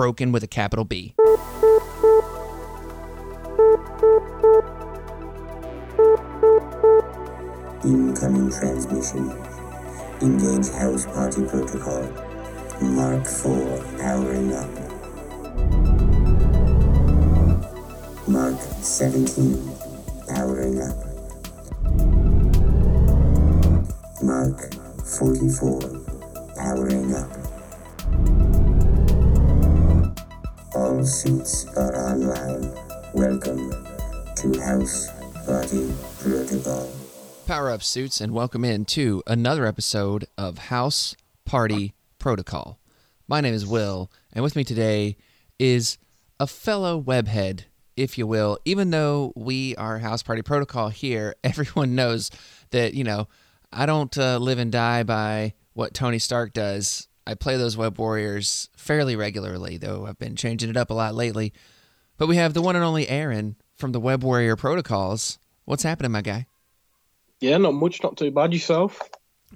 broken with a capital B. Incoming transmission. Engage house party protocol. Mark 4 powering up. Mark 17 powering up. Mark 44 powering up. All are online. Welcome to House Party Protocol. Power up suits and welcome in to another episode of House Party Protocol. My name is Will, and with me today is a fellow webhead, if you will. Even though we are House Party Protocol here, everyone knows that, you know, I don't uh, live and die by what Tony Stark does. I play those web warriors fairly regularly, though I've been changing it up a lot lately. But we have the one and only Aaron from the Web Warrior Protocols. What's happening, my guy? Yeah, not much, not too bad yourself.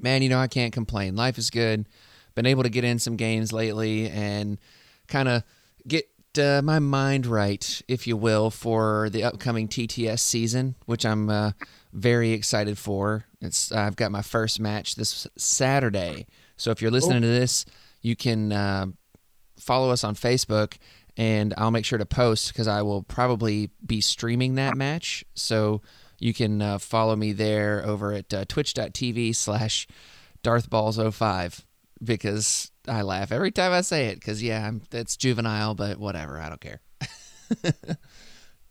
man, you know, I can't complain. Life is good. Been able to get in some games lately and kind of get uh, my mind right, if you will, for the upcoming TTS season, which I'm uh, very excited for. It's I've got my first match this Saturday. So if you're listening to this, you can uh, follow us on Facebook, and I'll make sure to post because I will probably be streaming that match. So you can uh, follow me there over at uh, twitch.tv slash darthballs05 because I laugh every time I say it because, yeah, I'm, it's juvenile, but whatever. I don't care.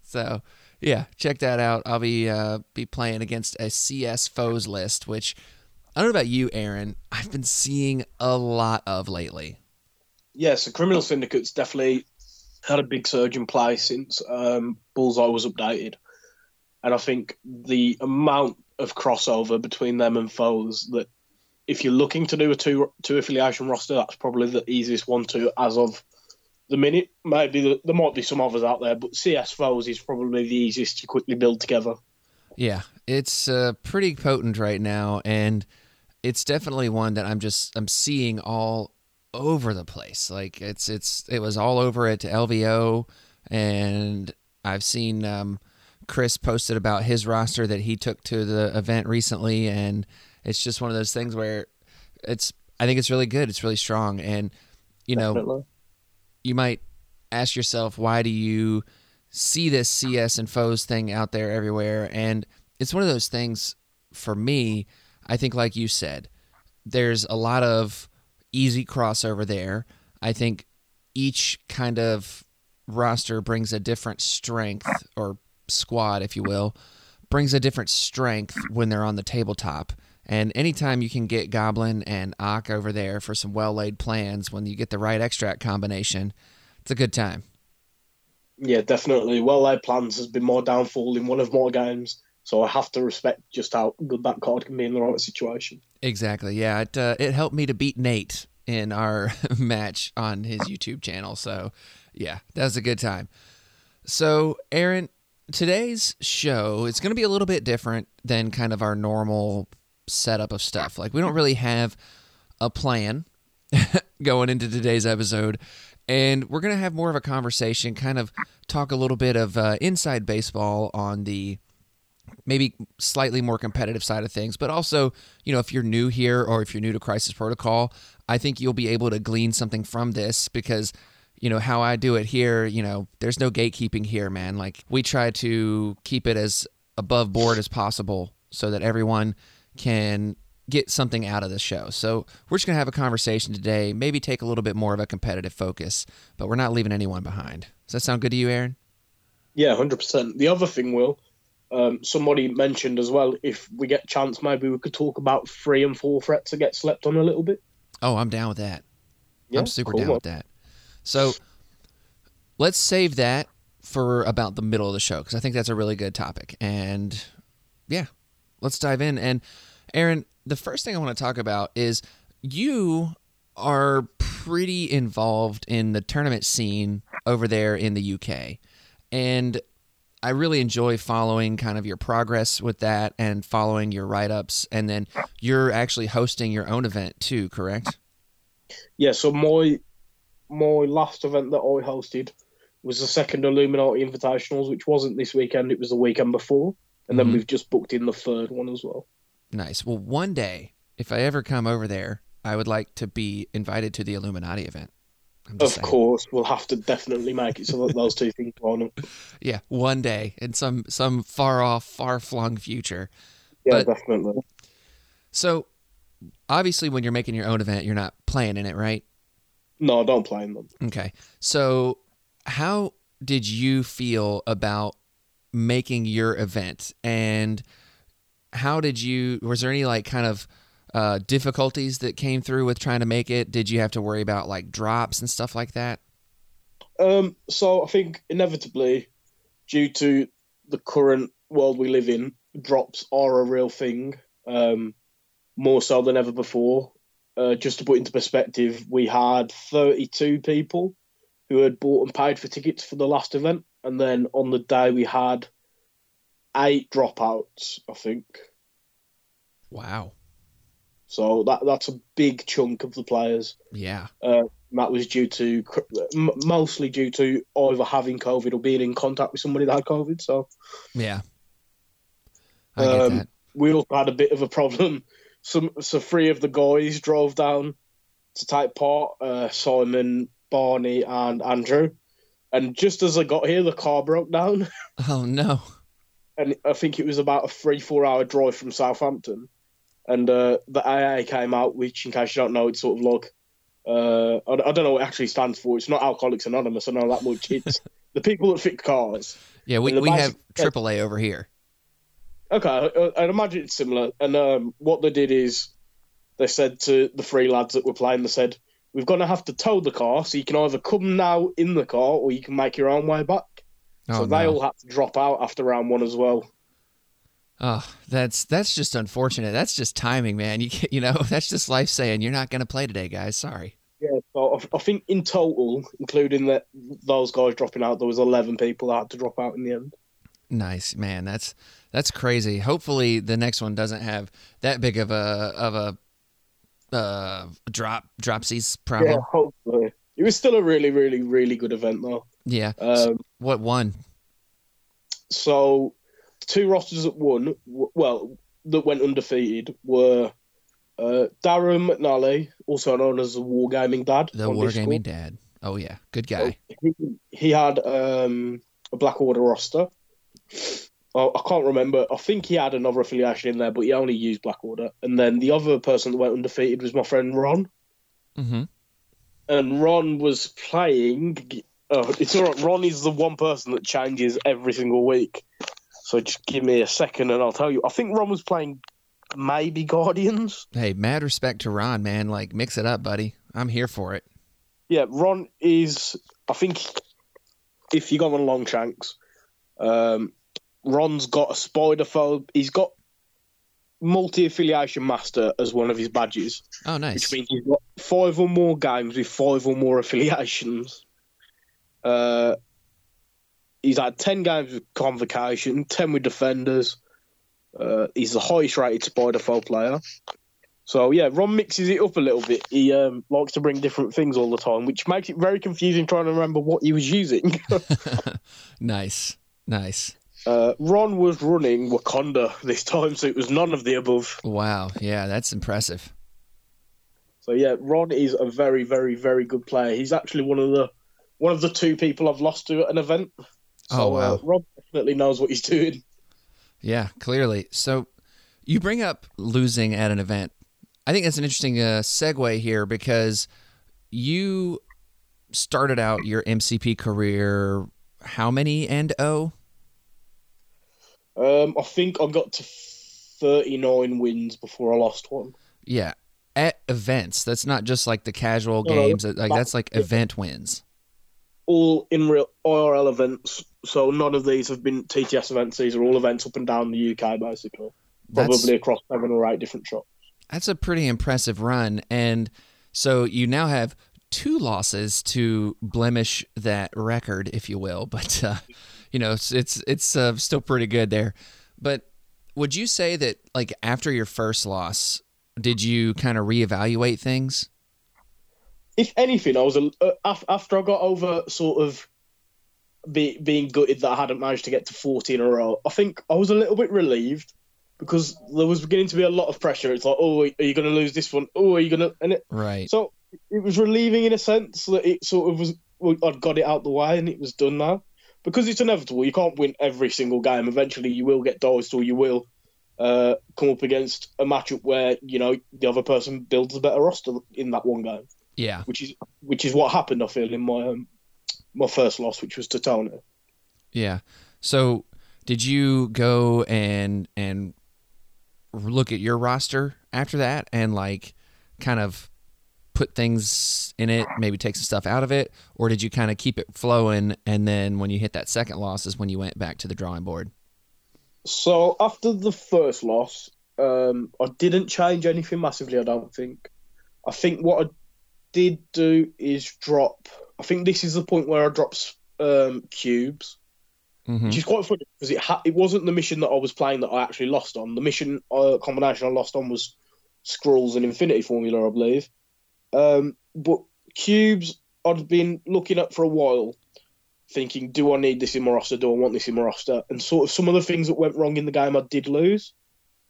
so, yeah, check that out. I'll be uh, be playing against a CS foes list, which I don't know about you, Aaron. I've been seeing a lot of lately. Yes, the Criminal Syndicate's definitely had a big surge in play since um, Bullseye was updated. And I think the amount of crossover between them and foes that if you're looking to do a two two affiliation roster, that's probably the easiest one to as of the minute. Maybe the, there might be some others out there, but CS foes is probably the easiest to quickly build together. Yeah, it's uh, pretty potent right now, and it's definitely one that I'm just I'm seeing all over the place. Like it's it's it was all over at LVO, and I've seen um, Chris posted about his roster that he took to the event recently, and it's just one of those things where it's I think it's really good. It's really strong, and you know Definitely. you might ask yourself why do you see this CS and foes thing out there everywhere and it's one of those things for me I think like you said there's a lot of easy crossover there I think each kind of roster brings a different strength or squad if you will brings a different strength when they're on the tabletop and anytime you can get Goblin and Ock over there for some well laid plans when you get the right extract combination, it's a good time. Yeah, definitely. Well laid plans has been more downfall in one of more games, so I have to respect just how good that card can be in the right situation. Exactly. Yeah, it uh, it helped me to beat Nate in our match on his YouTube channel. So, yeah, that was a good time. So, Aaron, today's show is going to be a little bit different than kind of our normal setup of stuff. Like we don't really have a plan going into today's episode. And we're going to have more of a conversation, kind of talk a little bit of uh, inside baseball on the maybe slightly more competitive side of things. But also, you know, if you're new here or if you're new to Crisis Protocol, I think you'll be able to glean something from this because, you know, how I do it here, you know, there's no gatekeeping here, man. Like we try to keep it as above board as possible so that everyone can get something out of the show. So we're just going to have a conversation today, maybe take a little bit more of a competitive focus, but we're not leaving anyone behind. Does that sound good to you, Aaron? Yeah, hundred percent. The other thing, Will, um, somebody mentioned as well. If we get chance, maybe we could talk about three and four threats to get slept on a little bit. Oh, I'm down with that. Yeah, I'm super cool. down with that. So let's save that for about the middle of the show because I think that's a really good topic. And yeah, let's dive in. And Aaron, the first thing I want to talk about is you are pretty involved in the tournament scene over there in the UK. And I really enjoy following kind of your progress with that and following your write ups. And then you're actually hosting your own event too, correct? Yeah. So my my last event that I hosted was the second Illuminati Invitationals, which wasn't this weekend; it was the weekend before, and then Mhm. we've just booked in the third one as well. Nice. Well, one day, if I ever come over there, I would like to be invited to the Illuminati event. Of saying. course, we'll have to definitely make it so that those two things line up. Yeah, one day in some some far off, far flung future. Yeah, But- definitely. So, obviously, when you're making your own event, you're not playing in it, right? No, I don't play in them. Okay. So, how did you feel about making your event and how did you was there any like kind of uh, difficulties that came through with trying to make it? Did you have to worry about like drops and stuff like that? Um, so I think inevitably, due to the current world we live in, drops are a real thing, um, more so than ever before. Uh, just to put into perspective, we had 32 people who had bought and paid for tickets for the last event, and then on the day we had eight dropouts, I think. Wow. So that that's a big chunk of the players. Yeah. Uh, that was due to mostly due to either having COVID or being in contact with somebody that had COVID. So Yeah. I get Um, that. we also had a bit of a problem. Some so three of the guys drove down to take part. Uh, Simon, Barney, and Andrew. And just as I got here, the car broke down, Oh no. and I think it was about a three four hour drive from Southampton. And uh, the AA came out, which, in case you don't know, it's sort of like uh, I, I don't know what it actually stands for. It's not Alcoholics Anonymous. I know that much. It's the people that fix cars. Yeah, we, we have AAA over here. Okay, I, I'd imagine it's similar. And um, what they did is they said to the three lads that were playing, they said, "We're going to have to tow the car, so you can either come now in the car or you can make your own way back." Oh, so they all had to drop out after round one as well. Oh, that's that's just unfortunate. That's just timing, man. You you know, that's just life saying you're not going to play today, guys. Sorry. Yeah, so I, I think in total, including that those guys dropping out, there was eleven people that had to drop out in the end. Nice, man. That's that's crazy. Hopefully, the next one doesn't have that big of a of a uh, drop dropsies problem. Yeah, hopefully. It was still a really, really, really good event though. Yeah. Um, What one? So, two rosters that won, well, that went undefeated were uh, Darren McNally, also known as the Wargaming Dad. The. Wargaming Dad. Oh yeah, good guy. He, he had um, a Black Order roster. Oh, I can't remember. I think he had another affiliation in there, but he only used Black Order. And then the other person that went undefeated was my friend Ron. Mm-hmm. And Ron was playing. Oh, it's all right. Ron is the one person that changes every single week. So just give me a second and I'll tell you. I think Ron was playing maybe Guardians. Hey, mad respect to Ron, man. Like, mix it up, buddy. I'm here for it. Yeah, Ron is. I think if you go on Longshanks, um, Ron's got a spider phobe. He's got multi affiliation master as one of his badges, Oh, nice. which means he's got five or more games with five or more affiliations. Uh, he's had 10 games with Convocation, 10 with Defenders. Uh, he's the highest rated Spider Foe player. So, yeah, Ron mixes it up a little bit. He um, likes to bring different things all the time, which makes it very confusing trying to remember what he was using. nice, nice. uh, Ron was running Wakanda this time, so it was none of the above. Wow. Yeah, that's impressive. So yeah, Ron is a very, very, very good player. He's actually one of the one of the two people I've lost to at an event. So, Oh, wow. Uh, Ron definitely knows what he's doing. Yeah, clearly. So you bring up losing at an event. I think that's an interesting uh, segue here because you started out your MCP career how many and oh? Um, I think I got to thirty nine wins before I lost one. Yeah, at events. That's not just like the casual No, no, games. Like that's like event wins. All in real IRL events. So none of these have been TTS events. These are all events up and down the UK, basically. That's Probably across seven or eight different shops. that's a pretty impressive run. And so you now have two losses to blemish that record, if you will. But uh, you know, it's it's, it's uh, still pretty good there. But would you say that like after your first loss, did you kind of reevaluate things? if anything, I was a, uh, after I got over sort of be, being gutted that I hadn't managed to get to 40 in a row. I think I was a little bit relieved because there was beginning to be a lot of pressure. It's like, oh, are you going to lose this one? Oh, are you going to? And it, Right. so it was relieving in a sense that it sort of was. well, I'd got it out the way and it was done now. Because it's inevitable. You can't win every single game. Eventually, you will get dosed or you will uh, come up against a matchup where you know the other person builds a better roster in that one game, yeah. which is which is what happened. I feel in my um, my first loss, which was to Tony. Yeah. So, did you go and and look at your roster after that and like kind of put things in it, maybe take some stuff out of it, or did you kind of keep it flowing and then when you hit that second loss is when you went back to the drawing board? So after the first loss, um, I didn't change anything massively. I don't think. I think what I did do is drop. I think this is the point where I dropped um, cubes, Mm-hmm. which is quite funny because it ha- it wasn't the mission that I was playing that I actually lost on. The mission uh, combination I lost on was Scrolls and Infinity Formula, I believe. Um, but cubes, I'd been looking at for a while, thinking, do I need this in my roster? Do I want this in my roster? And sort of some of the things that went wrong in the game I did lose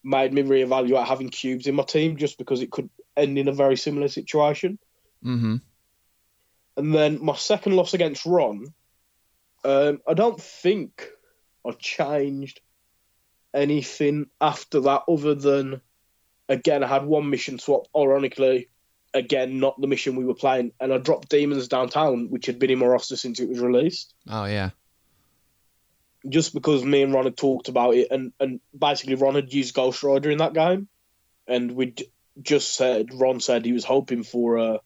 made me reevaluate having cubes in my team just because it could end in a very similar situation. Mm-hmm. And then my second loss against Ron, um, I don't think I changed anything after that other than, again, I had one mission swap, ironically, again, not the mission we were playing, and I dropped Demons Downtown, which had been in my roster since it was released, Oh yeah. just because me and Ron had talked about it, and, and basically Ron had used Ghost Rider in that game, and we'd just said, Ron said he was hoping for uh,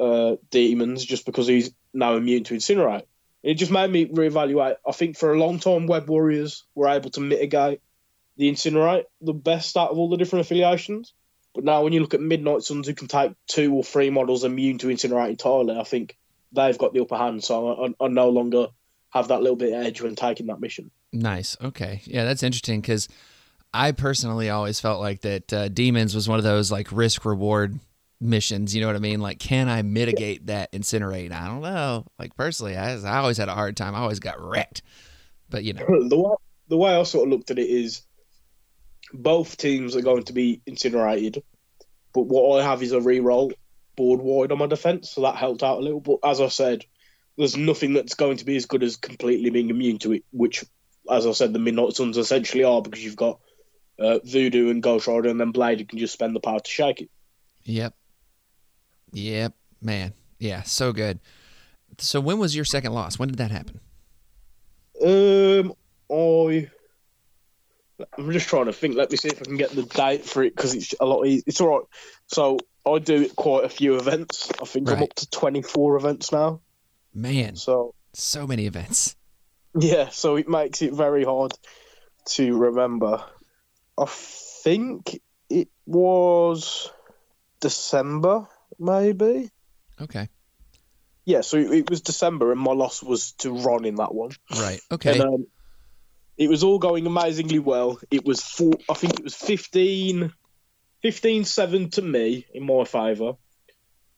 uh, Demons just because he's now immune to Incinerate. It just made me reevaluate. I think for a long time, Web Warriors were able to mitigate the Incinerate the best out of all the different affiliations. But now, when you look at Midnight Suns, who can take two or three models immune to Incinerate entirely, I think they've got the upper hand. So I, I no longer have that little bit of edge when taking that mission. Nice. Okay. Yeah, that's interesting because I personally always felt like that uh, demons was one of those like risk reward missions. You know what I mean? Like, can I mitigate that incinerate? I don't know. Like personally, I, I always had a hard time. I always got wrecked. But you know, the way the way I sort of looked at it is both teams are going to be incinerated, but what I have is a re-roll board wide on my defense, so that helped out a little. But as I said, there's nothing that's going to be as good as completely being immune to it, which, as I said, the Midnight Suns essentially are because you've got uh, Voodoo and Ghost Rider, and then Blade, you can just spend the power to shake it. yep, yep, man, yeah, so good. So when was your second loss? When did that happen? Um, I. I'm just trying to think. Let me see if I can get the date for it because it's a lot. Easy. It's all right. So I do quite a few events. I think I'm up to 24 events now. Man, So so many events. yeah, so it makes it very hard to remember. I think it was December, maybe. Okay, Yeah, so it was December, and my loss was to Ron in that one. right. Okay, And, um, it was all going amazingly well. It was four, I think it was 15, 15-7 to me in my favour.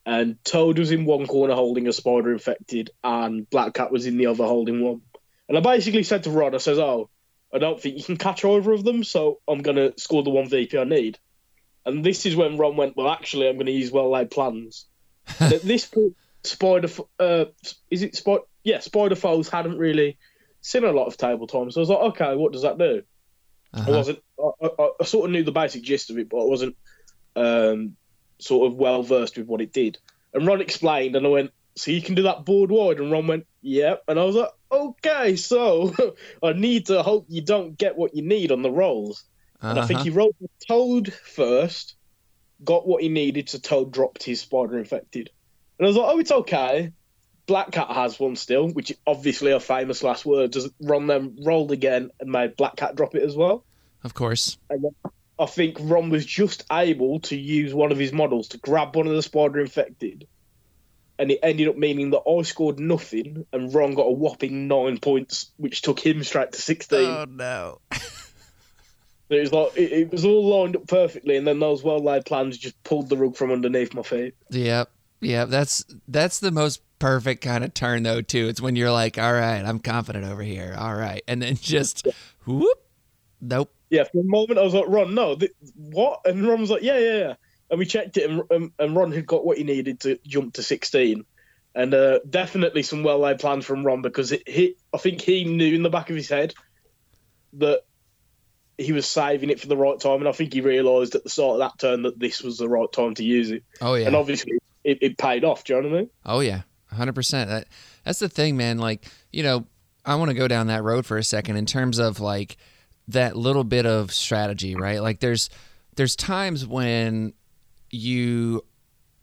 And Toad was in one corner holding a spider infected, and Black Cat was in the other holding one. And I basically said to Ron, I says, "Oh, I don't think you can catch either of them, so I'm gonna score the one VP I need." And this is when Ron went, "Well, actually, I'm gonna use well laid plans." at this point, Spider, uh, is it Spider? Yeah, Spider Foes hadn't really seen a lot of table time, so I was like, "Okay, what does that do?" I uh-huh. wasn't. I, I, I sort of knew the basic gist of it, but I wasn't um, sort of well versed with what it did. And Ron explained, and I went, "So you can do that board wide?" And Ron went, "Yep." And I was like, "Okay, so I need to hope you don't get what you need on the rolls." And I think Uh-huh. he rolled the Toad first, got what he needed, so Toad dropped his spider infected. And I was like, "Oh, it's okay." Black Cat has one still, which obviously a famous last word. Does Ron then rolled again and made Black Cat drop it as well? of course. I think Ron was just able to use one of his models to grab one of the spider infected. And it ended up meaning that I scored nothing and Ron got a whopping nine points, which took him straight to 16. Oh no. it was like it, it was all lined up perfectly, and then those well laid plans just pulled the rug from underneath my feet. Yep. Yeah, that's that's the most perfect kind of turn though too. It's when you're like, all right, I'm confident over here. All right, and then just whoop, nope. Yeah, for a moment I was like, Ron, no, th- what? And Ron was like, yeah, yeah, yeah. And we checked it, and, and, and Ron had got what he needed to jump to 16. And uh, definitely some well laid plans from Ron because it, he, I think he knew in the back of his head that he was saving it for the right time, and I think he realised at the start of that turn that this was the right time to use it. Oh yeah, And obviously, it, it paid off. Do you know what I mean? Oh yeah, hundred percent. That that's the thing, man. Like you know, I want to go down that road for a second in terms of like that little bit of strategy, right? Like there's there's times when you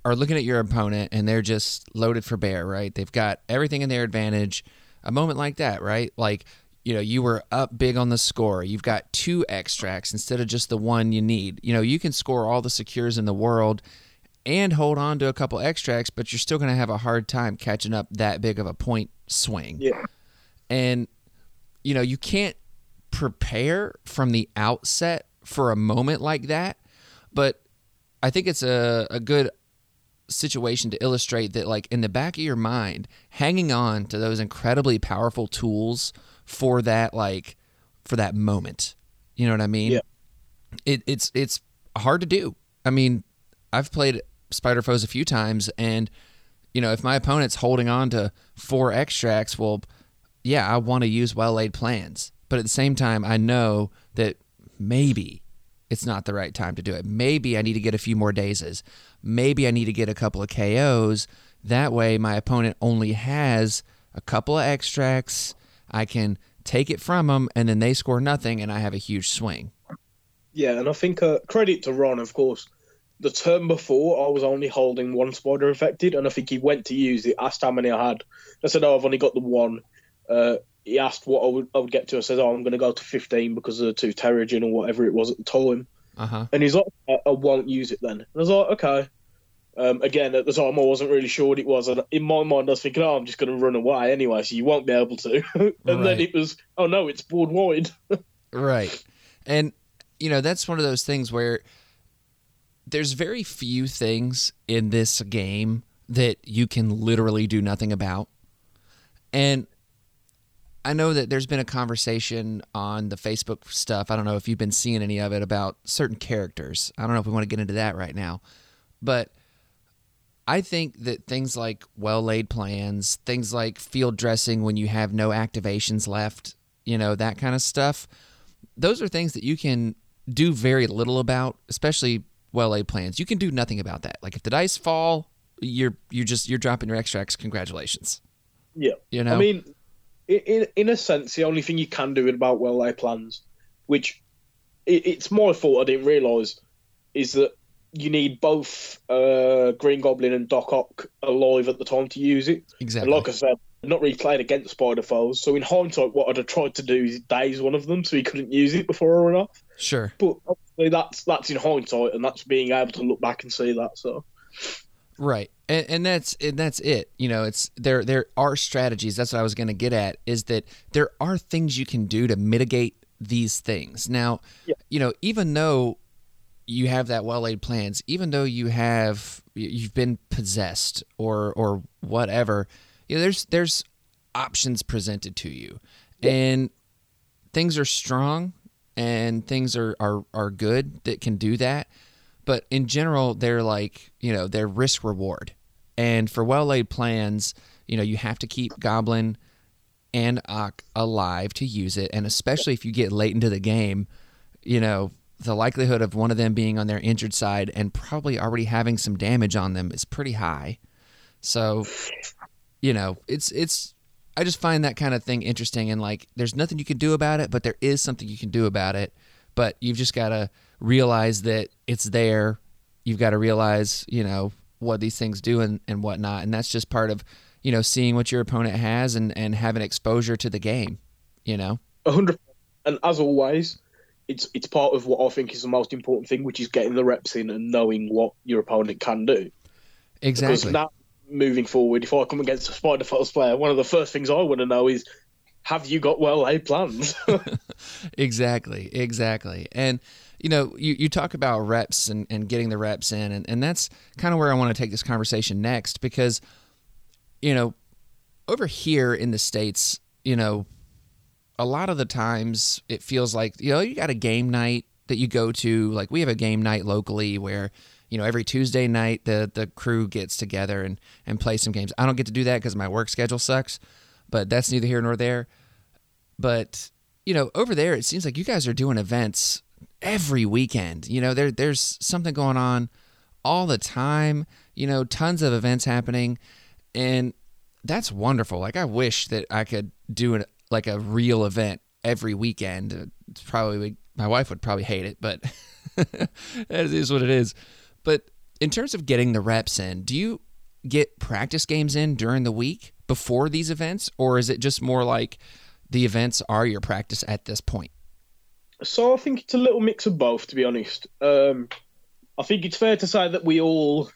are looking at your opponent and they're just loaded for bear, right? They've got everything in their advantage. A moment like that, right? Like you know, you were up big on the score. You've got two extracts instead of just the one you need. You know, you can score all the secures in the world and hold on to a couple extracts, but you're still going to have a hard time catching up that big of a point swing. Yeah. And, you know, you can't prepare from the outset for a moment like that. But I think it's a, a good situation to illustrate that, like, in the back of your mind, hanging on to those incredibly powerful tools for that, like, for that moment. You know what I mean? Yeah. It, it's it's hard to do. I mean, I've played Spider Foes a few times, and you know, if my opponent's holding on to four extracts, well, yeah, I want to use well laid plans. But at the same time, I know that maybe it's not the right time to do it. Maybe I need to get a few more dazes. Maybe I need to get a couple of KOs. That way, my opponent only has a couple of extracts. I can take it from them, and then they score nothing, and I have a huge swing. Yeah, and I think uh, credit to Ron, of course. The term before, I was only holding one spider infected, and I think he went to use it, asked how many I had. I said, "Oh, I've only got the one." Uh, he asked what I would, I would get to. I said, "Oh, I'm going to go to 15 because of the two Terrigen or whatever it was at the time." Uh huh. And he's like, I, "I won't use it then." And I was like, "Okay." Um, again, at the time, I wasn't really sure what it was, and in my mind, I was thinking, "Oh, I'm just going to run away anyway, so you won't be able to." and Right. then it was, "Oh no, it's board wide." Right. And, you know, that's one of those things where there's very few things in this game that you can literally do nothing about. And I know that there's been a conversation on the Facebook stuff. I don't know if you've been seeing any of it about certain characters. I don't know if we want to get into that right now. But I think that things like well laid plans, things like field dressing when you have no activations left, you know, that kind of stuff, those are things that you can do very little about, especially well laid plans. You can do nothing about that. Like if the dice fall, you're you're just you're dropping your extracts. Congratulations. yeah. You know. I mean, in in a sense, the only thing you can do about well laid plans, which it, it's my fault I didn't realise, is that you need both uh, Green Goblin and Doc Ock alive at the time to use it. exactly. And like I said, not really played against Spider Foes, so in hindsight, what I'd have tried to do is daze one of them so he couldn't use it before I run off. sure. But obviously, that's that's in hindsight, and that's being able to look back and see that. So Right. And, and that's and that's it. You know, it's there there are strategies. That's what I was going to get at is that there are things you can do to mitigate these things. Now, Yeah. you know, even though you have that well-laid plans, even though you have you- you've been possessed or or whatever, you know, there's there's options presented to you. And things are strong and things are, are are good that can do that. But in general they're like you know they're risk reward and for well laid plans you know you have to keep goblin and Ock alive to use it. And especially if you get late into the game you know the likelihood of one of them being on their injured side and probably already having some damage on them is pretty high so you know it's it's I just find that kind of thing interesting and like there's nothing you can do about it, but there is something you can do about it. But you've just got to realize that it's there. You've got to realize, you know, what these things do and, and whatnot. And that's just part of, you know, seeing what your opponent has and, and having exposure to the game, you know? a hundred. And as always, it's it's part of what I think is the most important thing, which is getting the reps in and knowing what your opponent can do. Because Exactly. now, moving forward, if I come against a Spider Foes player, one of the first things I want to know is, have you got well laid plans? exactly exactly and you know, you, you talk about reps and, and getting the reps in, and, and that's kind of where I want to take this conversation next because, you know, over here in the States, you know, a lot of the times it feels like, you know, you got a game night that you go to. Like we have a game night locally where, you know, every Tuesday night the, the crew gets together and, and play some games. I don't get to do that because my work schedule sucks, but that's neither here nor there. But, you know, over there, it seems like you guys are doing events every weekend. You know, there there's something going on all the time. You know, tons of events happening, and that's wonderful. Like I wish that I could do an, like a real event every weekend. It's probably my wife would probably hate it, but it is what it is. But in terms of getting the reps in, do you get practice games in during the week before these events, or is it just more like the events are your practice at this point? So I think it's a little mix of both, to be honest. Um, I think it's fair to say that we all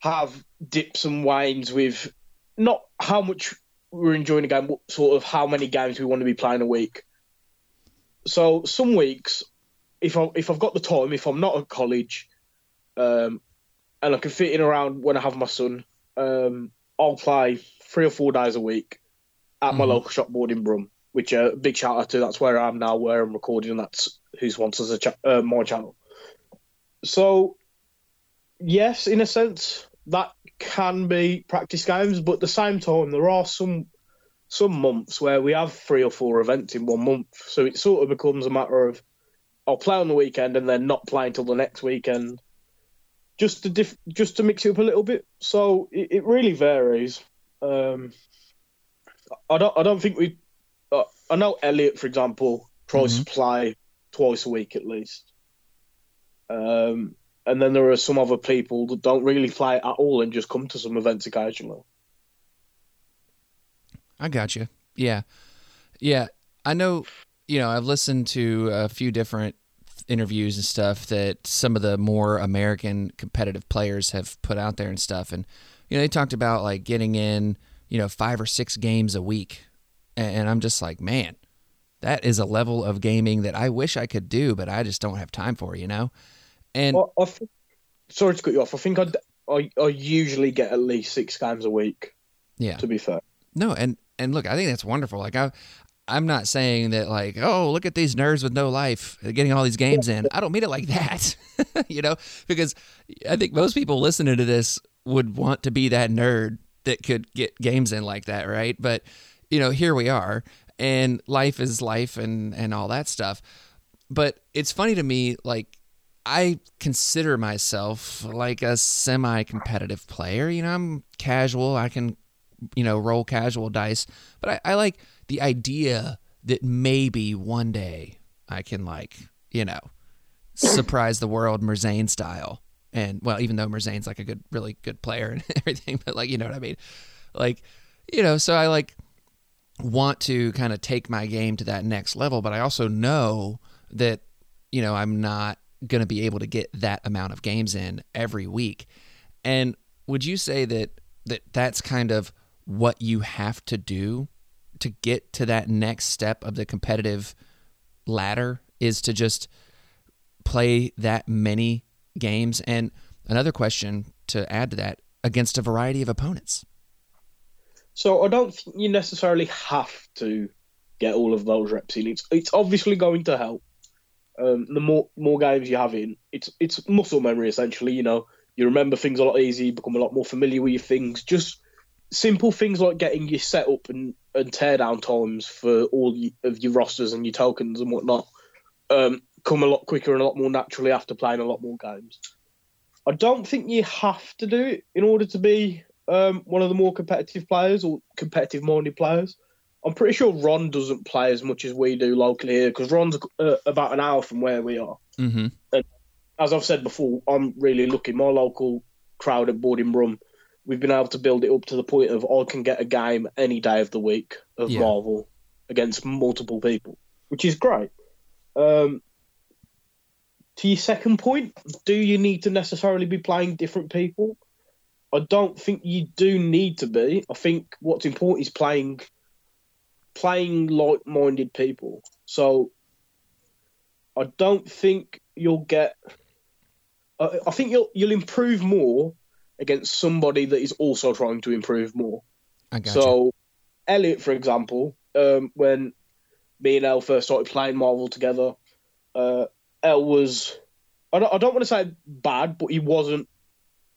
have dips and wanes with not how much we're enjoying a game, but sort of how many games we want to be playing a week. So some weeks, if I if I've got the time, if I'm not at college, um, and I can fit in around when I have my son, um, I'll play three or four days a week at my Mhm. local shop Board in Brum. Which uh, big shout out to. That's where I am now, where I'm recording. and That's who sponsors a cha- uh, my channel. So, yes, in a sense, that can be practice games, but at the same time, there are some some months where we have three or four events in one month. So it sort of becomes a matter of I'll play on the weekend and then not play until the next weekend, just to diff- just to mix it up a little bit. So it, it really varies. Um, I don't I don't think we. Uh, I know Elliot, for example, tries to play twice a week at least. Um, and then there are some other people that don't really play at all and just come to some events occasionally. I got you. Yeah. Yeah. I know, you know, I've listened to a few different interviews and stuff that some of the more American competitive players have put out there and stuff. And, you know, they talked about like getting in, you know, five or six games a week. And, and I'm just like, man, that is a level of gaming that I wish I could do, but I just don't have time for, you know? And I, I think, sorry to cut you off. I think I'd, I I usually get at least six games a week. yeah. To be fair, No, and and look, I think that's wonderful. Like I, I'm not saying that like, oh, look at these nerds with no life getting all these games in. I don't mean it like that, you know, because I think most people listening to this would want to be that nerd that could get games in like that, right? But you know, here we are, and life is life, and and all that stuff. But it's funny to me, like. I consider myself like a semi-competitive player. You know, I'm casual. I can you know, roll casual dice. But I, I like the idea that maybe one day I can like, you know, surprise the world Merzane style. And well, even though Merzane's like a good, really good player and everything, but like, you know what I mean? Like, you know, so I like want to kind of take my game to that next level, but I also know that, you know, I'm not going to be able to get that amount of games in every week. And would you say that that that's kind of what you have to do to get to that next step of the competitive ladder is to just play that many games and another question to add to that against a variety of opponents so I don't think you necessarily have to get all of those reps in. It's it's obviously going to help. Um, the more more games you have in, it's it's muscle memory essentially. You know, you remember things a lot easier, you become a lot more familiar with your things. Just simple things like getting your setup and, and teardown times for all of your rosters and your tokens and whatnot um, come a lot quicker and a lot more naturally after playing a lot more games. I don't think you have to do it in order to be um, one of the more competitive players or competitive minded players. I'm pretty sure Ron doesn't play as much as we do locally here because Ron's uh, about an hour from where we are mm-hmm. as I've said before, I'm really lucky. My local crowd at Board in Brum, we've been able to build it up to the point of I can get a game any day of the week of Yeah. Marvel against multiple people, which is great. Um, to your second point, do you need to necessarily be playing different people? I don't think you do need to be. I think what's important is playing playing like-minded people. So I don't think you'll get. I I think you'll you'll improve more against somebody that is also trying to improve more. I got so, Elliot, for example, um, when me and El first started playing Marvel together, uh, El was I don't, I don't want to say bad, but he wasn't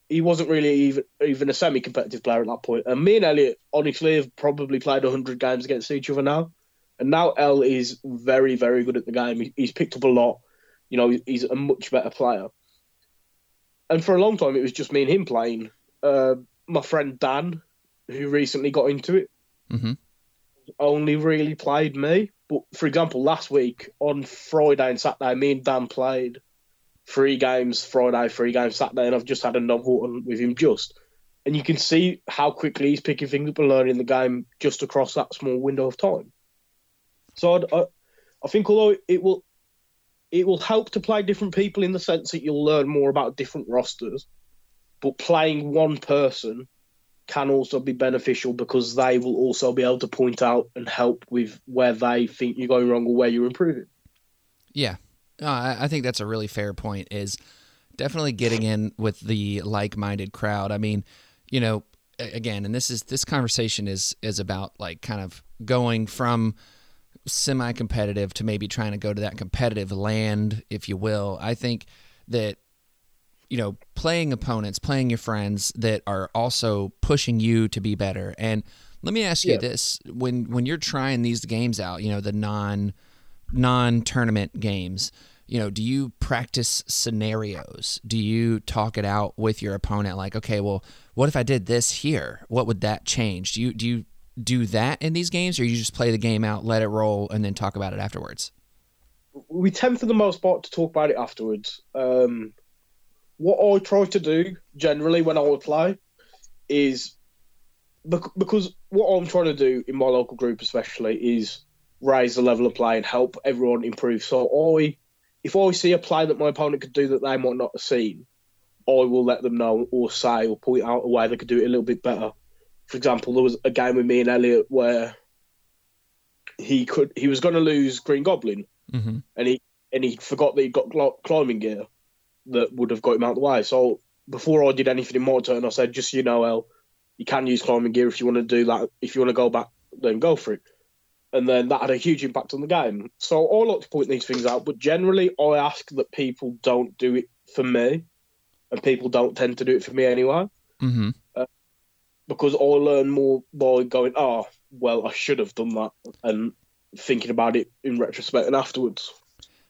he wasn't really even even a semi-competitive player at that point. And me and Elliot, honestly, have probably played hundred games against each other now. And now El is very very good at the game. He, he's picked up a lot. You know, he's a much better player. And for a long time, it was just me and him playing. Uh, my friend Dan, who recently got into it, Mhm. only really played me. But for example, last week on Friday and Saturday, me and Dan played three games Friday, three games Saturday, and I've just had a another one with him just. And you can see how quickly he's picking things up and learning the game just across that small window of time. So I'd, I, I think although it will, it will help to play different people in the sense that you'll learn more about different rosters, but playing one person can also be beneficial because they will also be able to point out and help with where they think you're going wrong or where you're improving. Yeah, no, I, I think that's a really fair point. Is definitely getting in with the like-minded crowd. I mean, you know, again, and this is this conversation is is about like kind of going from semi-competitive to maybe trying to go to that competitive land, if you will. I think that you know, playing opponents, playing your friends that are also pushing you to be better. And let me ask you Yeah. this: when when you're trying these games out, you know, the non non tournament games, you know, do you practice scenarios? Do you talk it out with your opponent? Like, okay, well, what if I did this here? What would that change? Do you do you do that in these games, or you just play the game out, let it roll, and then talk about it afterwards? we tend for the most part to talk about it afterwards. Um, what I try to do generally when I would play is because what I'm trying to do in my local group, especially, is raise the level of play and help everyone improve. So I, if I see a play that my opponent could do that they might not have seen, I will let them know or say or point out a way they could do it a little bit better. For example, there was a game with me and Elliot where he could he was going to lose Green Goblin Mm-hmm. and he and he forgot that he got cl- climbing gear that would have got him out of the way. So before I did anything in my turn, I said, just so you know, El, you can use climbing gear if you want to do that. If you want to go back, then go for it. And then that had a huge impact on the game. So I like to point these things out, but generally I ask that people don't do it for me, and people don't tend to do it for me anyway, Mm-hmm. because I learn more by going, oh, well, I should have done that, and thinking about it in retrospect and afterwards.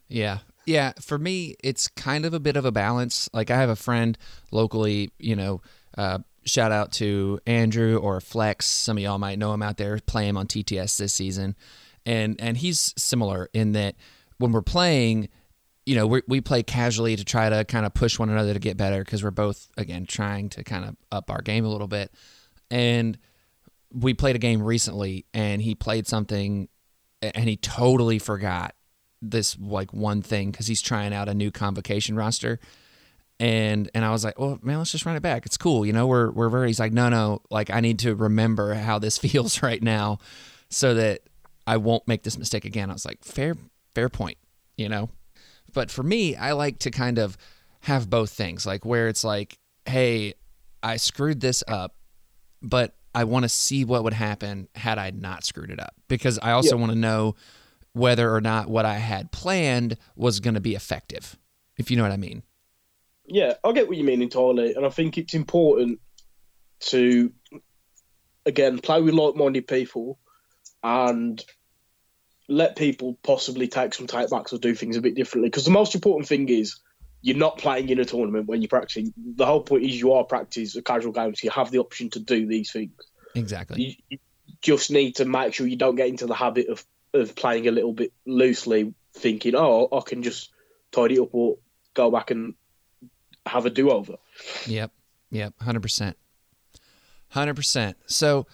Yeah. Yeah. For me, it's kind of a bit of a balance. Like, I have a friend locally, you know, uh, shout out to Andrew or Flex. Some of y'all might know him out there, play him on TTS this season. And, and he's similar in that when we're playing, you know, we we play casually to try to kind of push one another to get better because we're both, again, trying to kind of up our game a little bit. And we played a game recently and he played something and he totally forgot this like one thing because he's trying out a new convocation roster and and I was like, well, man, let's just run it back. It's cool, you know. We're we're very. He's like, no, no, like I need to remember how this feels right now, so that I won't make this mistake again. I was like, fair, fair point, you know. But for me, I like to kind of have both things, like where it's like, hey, I screwed this up, but I want to see what would happen had I not screwed it up because I also Yeah. want to know whether or not what I had planned was going to be effective, if you know what I mean. Yeah, I get what you mean entirely, and I think it's important to again play with like-minded people and let people possibly take some takebacks or do things a bit differently. Because the most important thing is you're not playing in a tournament when you're practicing. The whole point is you are practicing a casual game, so you have the option to do these things. Exactly. You, you just need to make sure you don't get into the habit of of playing a little bit loosely, thinking, "Oh, I can just tidy up or go back and have a do-over." Yep. Yep. 100%. 100%. So,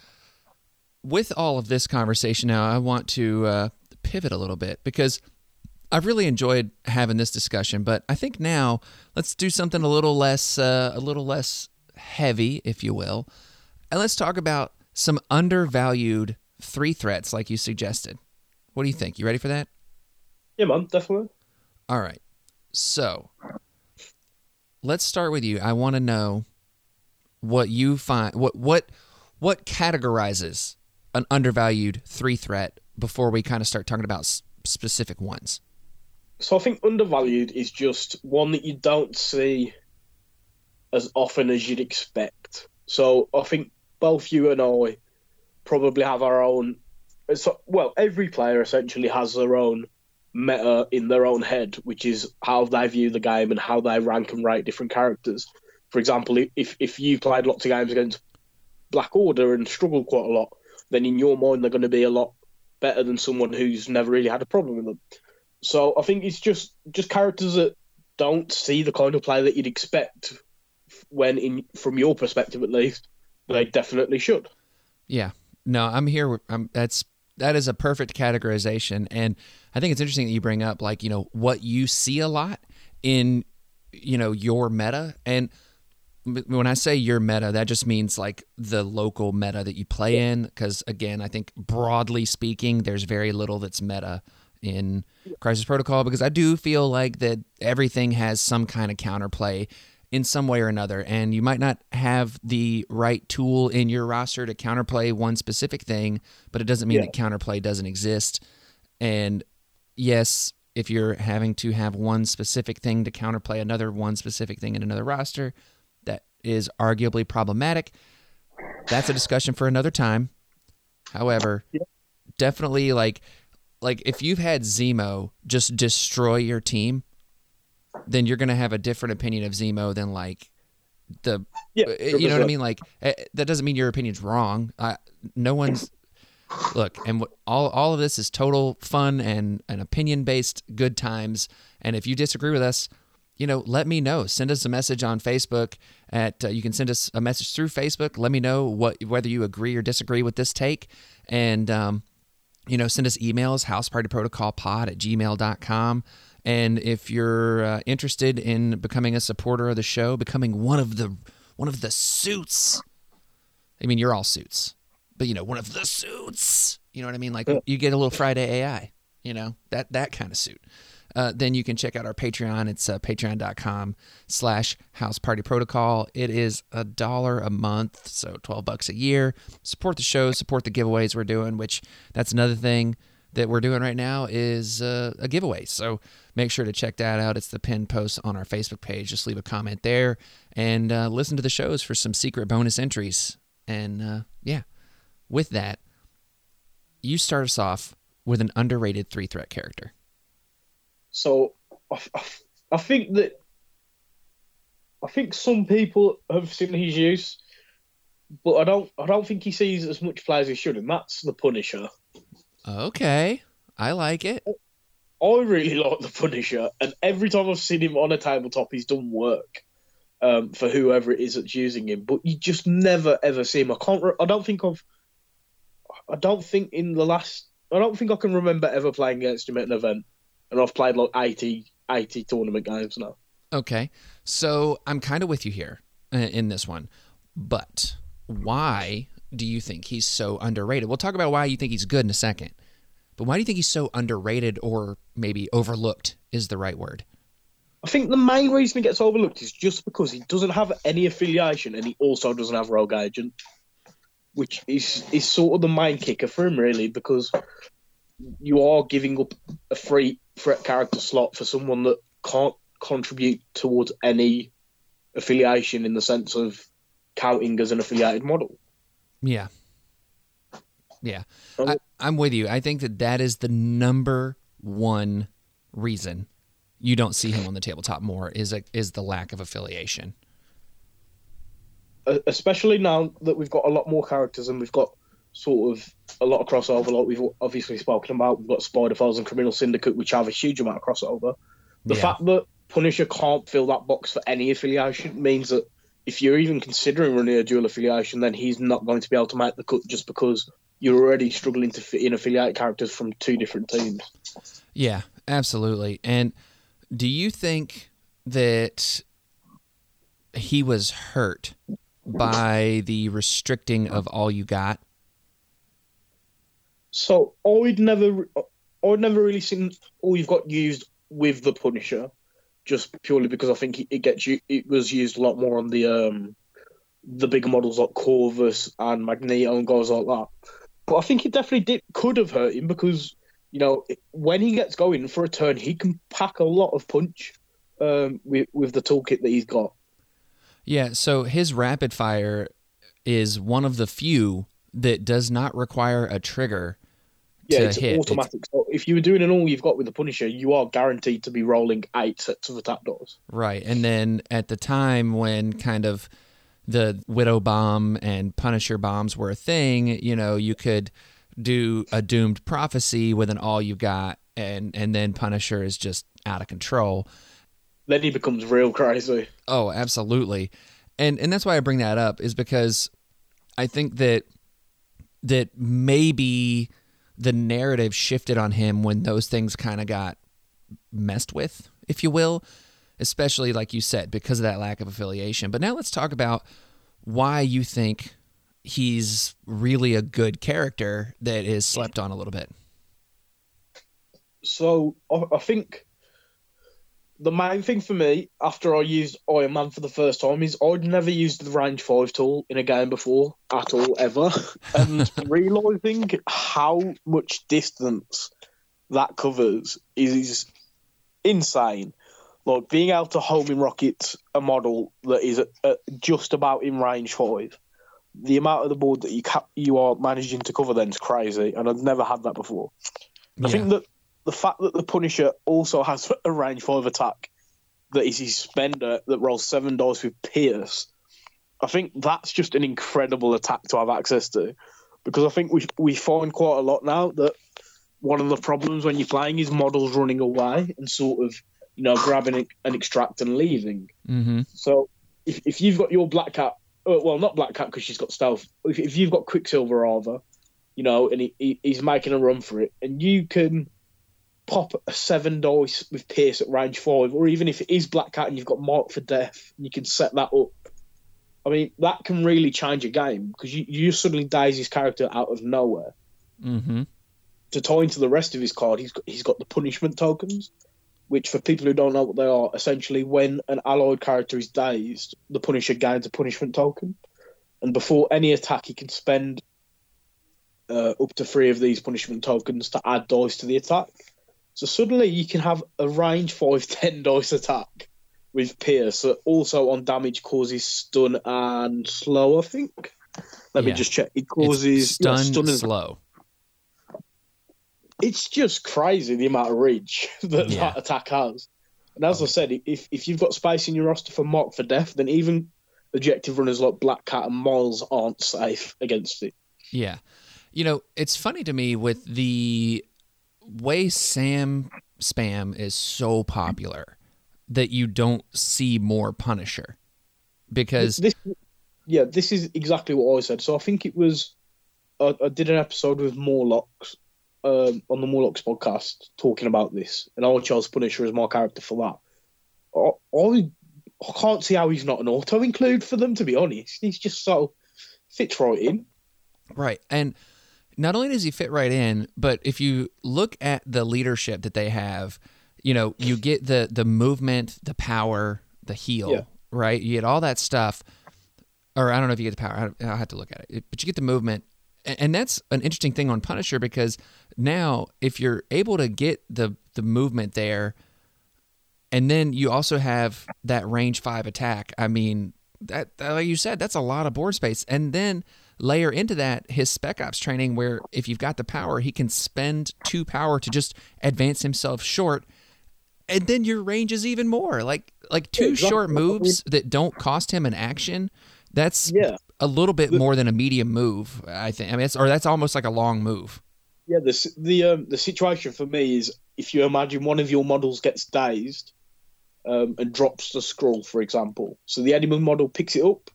with all of this conversation now, I want to uh, pivot a little bit because I've really enjoyed having this discussion, but I think now let's do something a little less, uh, a little less heavy, if you will, and let's talk about some undervalued three threats, like you suggested. What do you think? You ready for that? Yeah, man, definitely. All right. So let's start with you. I want to know what you find what what what categorizes an undervalued three threat before we kind of start talking about s- specific ones. So I think undervalued is just one that you don't see as often as you'd expect. So I think both you and I probably have our own. So, well, every player essentially has their own meta in their own head, which is how they view the game and how they rank and rate different characters. For example, if if you played lots of games against Black Order and struggled quite a lot, then in your mind they're going to be a lot better than someone who's never really had a problem with them. So I think it's just just characters that don't see the kind of play that you'd expect when in from your perspective at least they definitely should. Yeah. No, I'm here. I'm, that's that is a perfect categorization, and I think it's interesting that you bring up like you know what you see a lot in you know your meta, and when I say your meta, that just means like the local meta that you play in. Because again, I think broadly speaking, there's very little that's meta in Crisis Protocol because I do feel like that everything has some kind of counterplay in some way or another, and you might not have the right tool in your roster to counterplay one specific thing, but it doesn't mean Yeah. that counterplay doesn't exist. And yes, if you're having to have one specific thing to counterplay another one specific thing in another roster, that is arguably problematic. That's a discussion for another time. However, definitely like like if you've had Zemo just destroy your team, then you're gonna have a different opinion of Zemo than like the Yeah, uh, you know what I mean? Like eh, that doesn't mean your opinion's wrong. I, no one's look, and all all of this is total fun and an opinion based good times. And if you disagree with us, you know, let me know. Send us a message on Facebook. At uh, you can send us a message through Facebook. Let me know what whether you agree or disagree with this take, and um, you know, send us emails, housepartyprotocolpod at gmail.com. And if you're uh, interested in becoming a supporter of the show, becoming one of the one of the suits. I mean, you're all suits, but you know, one of the suits. You know what I mean? Like Yeah. you get a little Friday AI. You know that that kind of suit. Uh, then you can check out our Patreon. It's uh, patreon.com slash house party protocol. It is a dollar a month, so 12 bucks a year. Support the show, support the giveaways we're doing, which that's another thing that we're doing right now is uh, a giveaway. So make sure to check that out. It's the pinned post on our Facebook page. Just leave a comment there and uh, listen to the shows for some secret bonus entries. And uh, yeah, with that, you start us off with an underrated three threat character. So I, I, I think that I think some people have seen his use, but I don't. I don't think he sees as much play as he should, and that's the Punisher. Okay, I like it. I really like the Punisher, and every time I've seen him on a tabletop, he's done work um, for whoever it is that's using him. But you just never ever see him. I can't. I don't think I've. I don't think in the last. I don't think I can remember ever playing against him at an event, and I've played like 80, 80 tournament games now. Okay, so I'm kind of with you here uh, in this one, but why do you think he's so underrated? We'll talk about why you think he's good in a second, but why do you think he's so underrated or maybe overlooked is the right word? I think the main reason he gets overlooked is just because he doesn't have any affiliation and he also doesn't have Rogue Agent, which is is sort of the main kicker for him, really, because you are giving up a free threat character slot for someone that can't contribute towards any affiliation in the sense of counting as an affiliated model. Yeah. Yeah. I, I'm with you. I think that that is the number one reason you don't see him on the tabletop more is a, is the lack of affiliation. Uh, especially now that we've got a lot more characters and we've got sort of a lot of crossover, like we've obviously spoken about. We've got Spider Foes and Criminal Syndicate, which have a huge amount of crossover. The Yeah. fact that Punisher can't fill that box for any affiliation means that if you're even considering running a dual affiliation, then he's not going to be able to make the cut just because you're already struggling to fit in affiliate characters from two different teams. Yeah, absolutely. And do you think that he was hurt by the restricting of all you got? So I'd never, I'd never really seen all you've got used with the Punisher, just purely because I think it, gets you. It was used a lot more on the um the bigger models like Corvus and Magneto and guys like that. But I think it definitely did could have hurt him because you know when he gets going for a turn, he can pack a lot of punch um, with with the toolkit that he's got. Yeah, so his rapid fire is one of the few that does not require a trigger Yeah, to it's hit. automatic. So if you were doing an all you've got with the Punisher, you are guaranteed to be rolling eight sets of attack doors. Right. And then at the time when kind of the Widow bomb and Punisher bombs were a thing, you know, you could do a doomed prophecy with an all you got and and then Punisher is just out of control. Then he becomes real crazy. Oh, absolutely. And and that's why I bring that up is because I think that that maybe the narrative shifted on him when those things kind of got messed with, if you will, especially like you said because of that lack of affiliation. But now let's talk about why you think he's really a good character that is slept on a little bit. So I, I think the main thing for me after I used Iron Man for the first time is I'd never used the range five tool in a game before at all ever, and realizing how much distance that covers is, is insane. Like being able to home in rockets a model that is at, at just about in range five. The amount of the board that you you are managing to cover then is crazy, and I've never had that before. I think that the fact that the Punisher also has a range five attack that is his spender that rolls seven dice with Pierce, I think that's just an incredible attack to have access to. Because I think we we find quite a lot now that one of the problems when you're playing is models running away and sort of you know grabbing an extract and leaving. Mm-hmm. So if, if you've got your Black Cat, uh, well, not Black Cat because she's got stealth. If, if you've got Quicksilver rather, you know, and he, he, he's making a run for it, and you can pop a seven dice with Pierce at range five, or even if it is Black Cat and you've got Mark for Death, you can set that up. I mean, that can really change a game because you, you suddenly daze his character out of nowhere. Mm-hmm. To tie into the rest of his card, he's got, he's got the punishment tokens, which for people who don't know what they are, essentially when an allied character is dazed, the Punisher gains a punishment token, and before any attack, he can spend uh, up to three of these punishment tokens to add dice to the attack. So suddenly you can have a range 5 10 dice attack with Pierce that also on damage causes stun and slow, I think. Let me just check. It causes yeah, stun, stun and slow. it's just crazy the amount of reach that Yeah. that attack has. And as I said, if if you've got space in your roster for Mark for Death, then even objective runners like Black Cat and Miles aren't safe against it. Yeah. You know, it's funny to me with the way Sam spam is so popular that you don't see more Punisher. Because This, yeah, this is exactly what I said. So I think it was I, I did an episode with Morlocks um, on the Morlocks podcast talking about this, and I chose Punisher as my character for that. I, I I can't see how he's not an auto include for them. To be honest, he's just so fits right in. Right. And not only does he fit right in, but if you look at the leadership that they have, you know, you get the the movement, the power, the heal, Yeah. right? You get all that stuff. Or I don't know if you get the power. I'll have to look at it. But you get the movement. And that's an interesting thing on Punisher because now if you're able to get the the movement there and then you also have that range 5 attack. I mean, that like you said, that's a lot of board space. And then layer into that his spec ops training where if you've got the power he can spend two power to just advance himself short. And then your range is even more. Like like two exactly. short moves that don't cost him an action that's Yeah. a little bit more than a medium move i think. I mean it's, or that's almost like a long move. Yeah, the the um, the situation for me is if you imagine one of your models gets dazed um, and drops the scroll, for example, so the enemy model picks it up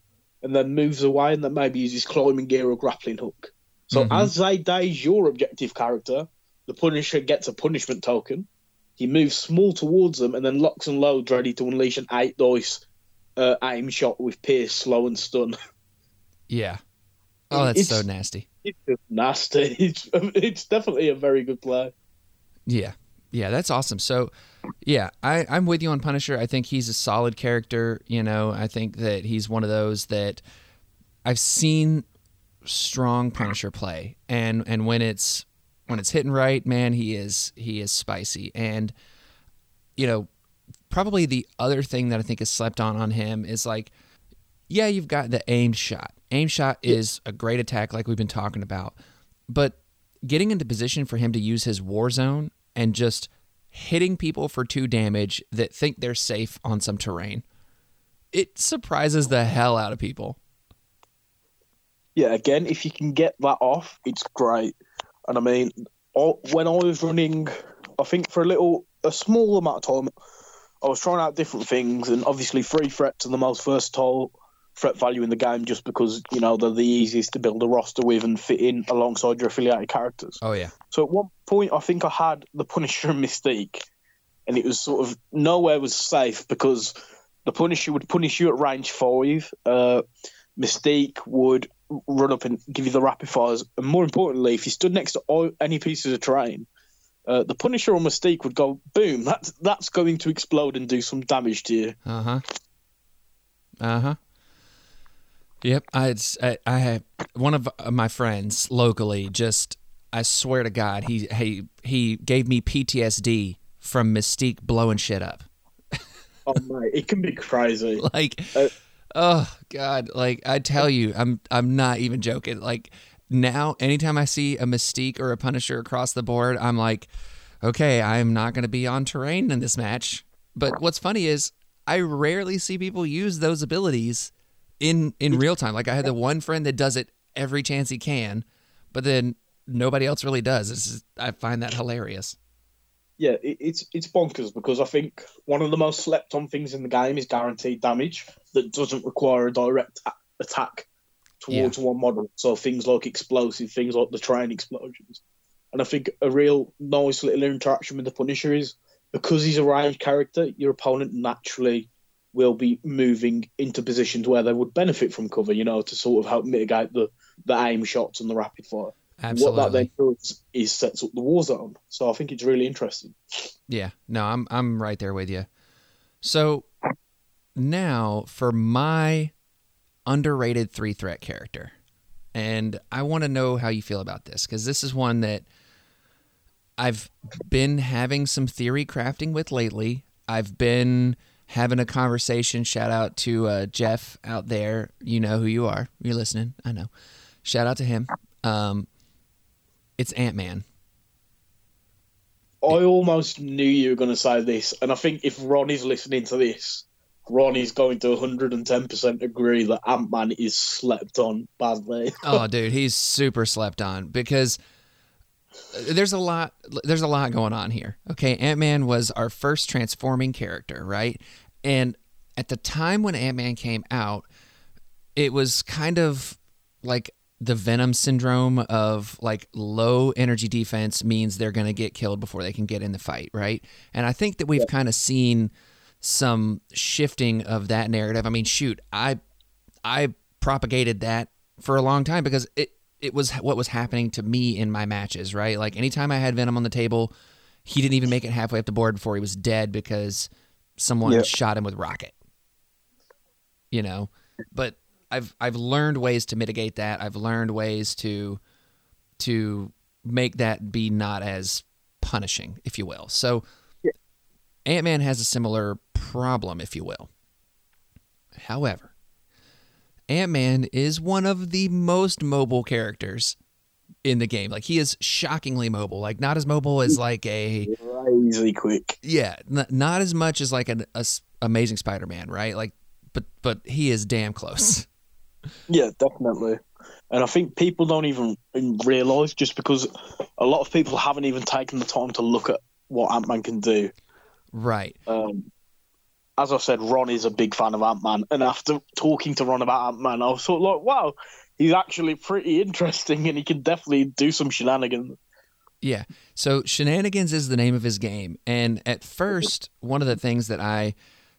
and then moves away and then maybe uses climbing gear or grappling hook. So Mhm. as they daze your objective character, the Punisher gets a punishment token. He moves small towards them and then locks and loads, ready to unleash an eight dice uh, aim shot with pierce, slow, and stun. yeah oh that's so nasty It's just nasty. It's, it's definitely a very good play. Yeah. Yeah, that's awesome. So, yeah, I, I'm with you on Punisher. I think he's a solid character. You know, I think that he's one of those that I've seen strong Punisher play, and and when it's when it's hitting right, man, he is he is spicy. And you know, probably the other thing that I think is slept on on him is like, yeah, you've got the aimed shot. Aim shot is a great attack, like we've been talking about, but getting into position for him to use his war zone and just hitting people for two damage that think they're safe on some terrain. It surprises the hell out of people. Yeah, again, if you can get that off, it's great. And I mean, when I was running, I think for a little, a small amount of time, I was trying out different things, and obviously, free threats are the most versatile threat value in the game just because, you know, they're the easiest to build a roster with and fit in alongside your affiliated characters. Oh yeah. So at one point, I think I had the Punisher and Mystique, and it was sort of nowhere was safe because the Punisher would punish you at range five. Uh, Mystique would run up and give you the rapid fires, and more importantly, if you stood next to all, any pieces of terrain, uh, the Punisher or Mystique would go boom. That's that's going to explode and do some damage to you. Uh huh. Uh huh. Yep. I, it's- I I had one of uh, my friends locally. Just I swear to God, he he he gave me PTSD from Mystique blowing shit up. Oh mate, it can be crazy. Like, Uh, oh God! Like I tell you, I'm I'm not even joking. Like now, anytime I see a Mystique or a Punisher across the board, I'm like, okay, I'm not going to be on terrain in this match. But what's funny is I rarely see people use those abilities in in real time. Like I had the one friend that does it every chance he can, but then nobody else really does. It's just, I find that hilarious. Yeah, it, it's it's bonkers because I think one of the most slept on things in the game is guaranteed damage that doesn't require a direct a- attack towards one model. So things like explosive, things like the train explosions. And I think a real nice little interaction with the Punisher is because he's a ranged character, your opponent naturally will be moving into positions where they would benefit from cover, you know, to sort of help mitigate the, the aim shots and the rapid fire. Absolutely. What that then does is sets up the war zone. So I think it's really interesting. Yeah, no, I'm I'm right there with you. So now for my underrated three threat character, and I want to know how you feel about this because this is one that I've been having some theory crafting with lately. I've been having a conversation. Shout out to uh, Jeff out there. You know who you are. You're listening. I know. Shout out to him. Um, it's Ant Man. I almost knew you were going to say this, and I think if Ronnie's listening to this, Ronnie's going to 110% agree that Ant Man is slept on badly. oh dude he's super slept on because there's a lot there's a lot going on here okay? Ant-man was our first transforming character right? And at the time when ant-man came out it was kind of like the venom syndrome of like low energy defense means they're going to get killed before they can get in the fight right? And i think that we've kind of seen some shifting of that narrative. I mean shoot i I propagated that for a long time because it it was what was happening to me in my matches, right? Like anytime I had Venom on the table, he didn't even make it halfway up the board before he was dead because someone Yeah. shot him with rocket. You know, but I've I've learned ways to mitigate that. I've learned ways to to make that be not as punishing, if you will. So Ant Man has a similar problem, if you will. However, Ant Man is one of the most mobile characters in the game. Like he is shockingly mobile. Like not as mobile as like a Crazy quick. yeah, n- not as much as like an a Amazing Spider-Man, right? Like, but but he is damn close. Yeah, definitely. And I think people don't even realise just because a lot of people haven't even taken the time to look at what Ant Man can do. right. Um, as I said, Ron is a big fan of Ant Man, and after talking to Ron about Ant Man, I was sort of like, wow, he's actually pretty interesting, and he can definitely do some shenanigans. Yeah. So Shenanigans is the name of his game. And at first, one of the things that I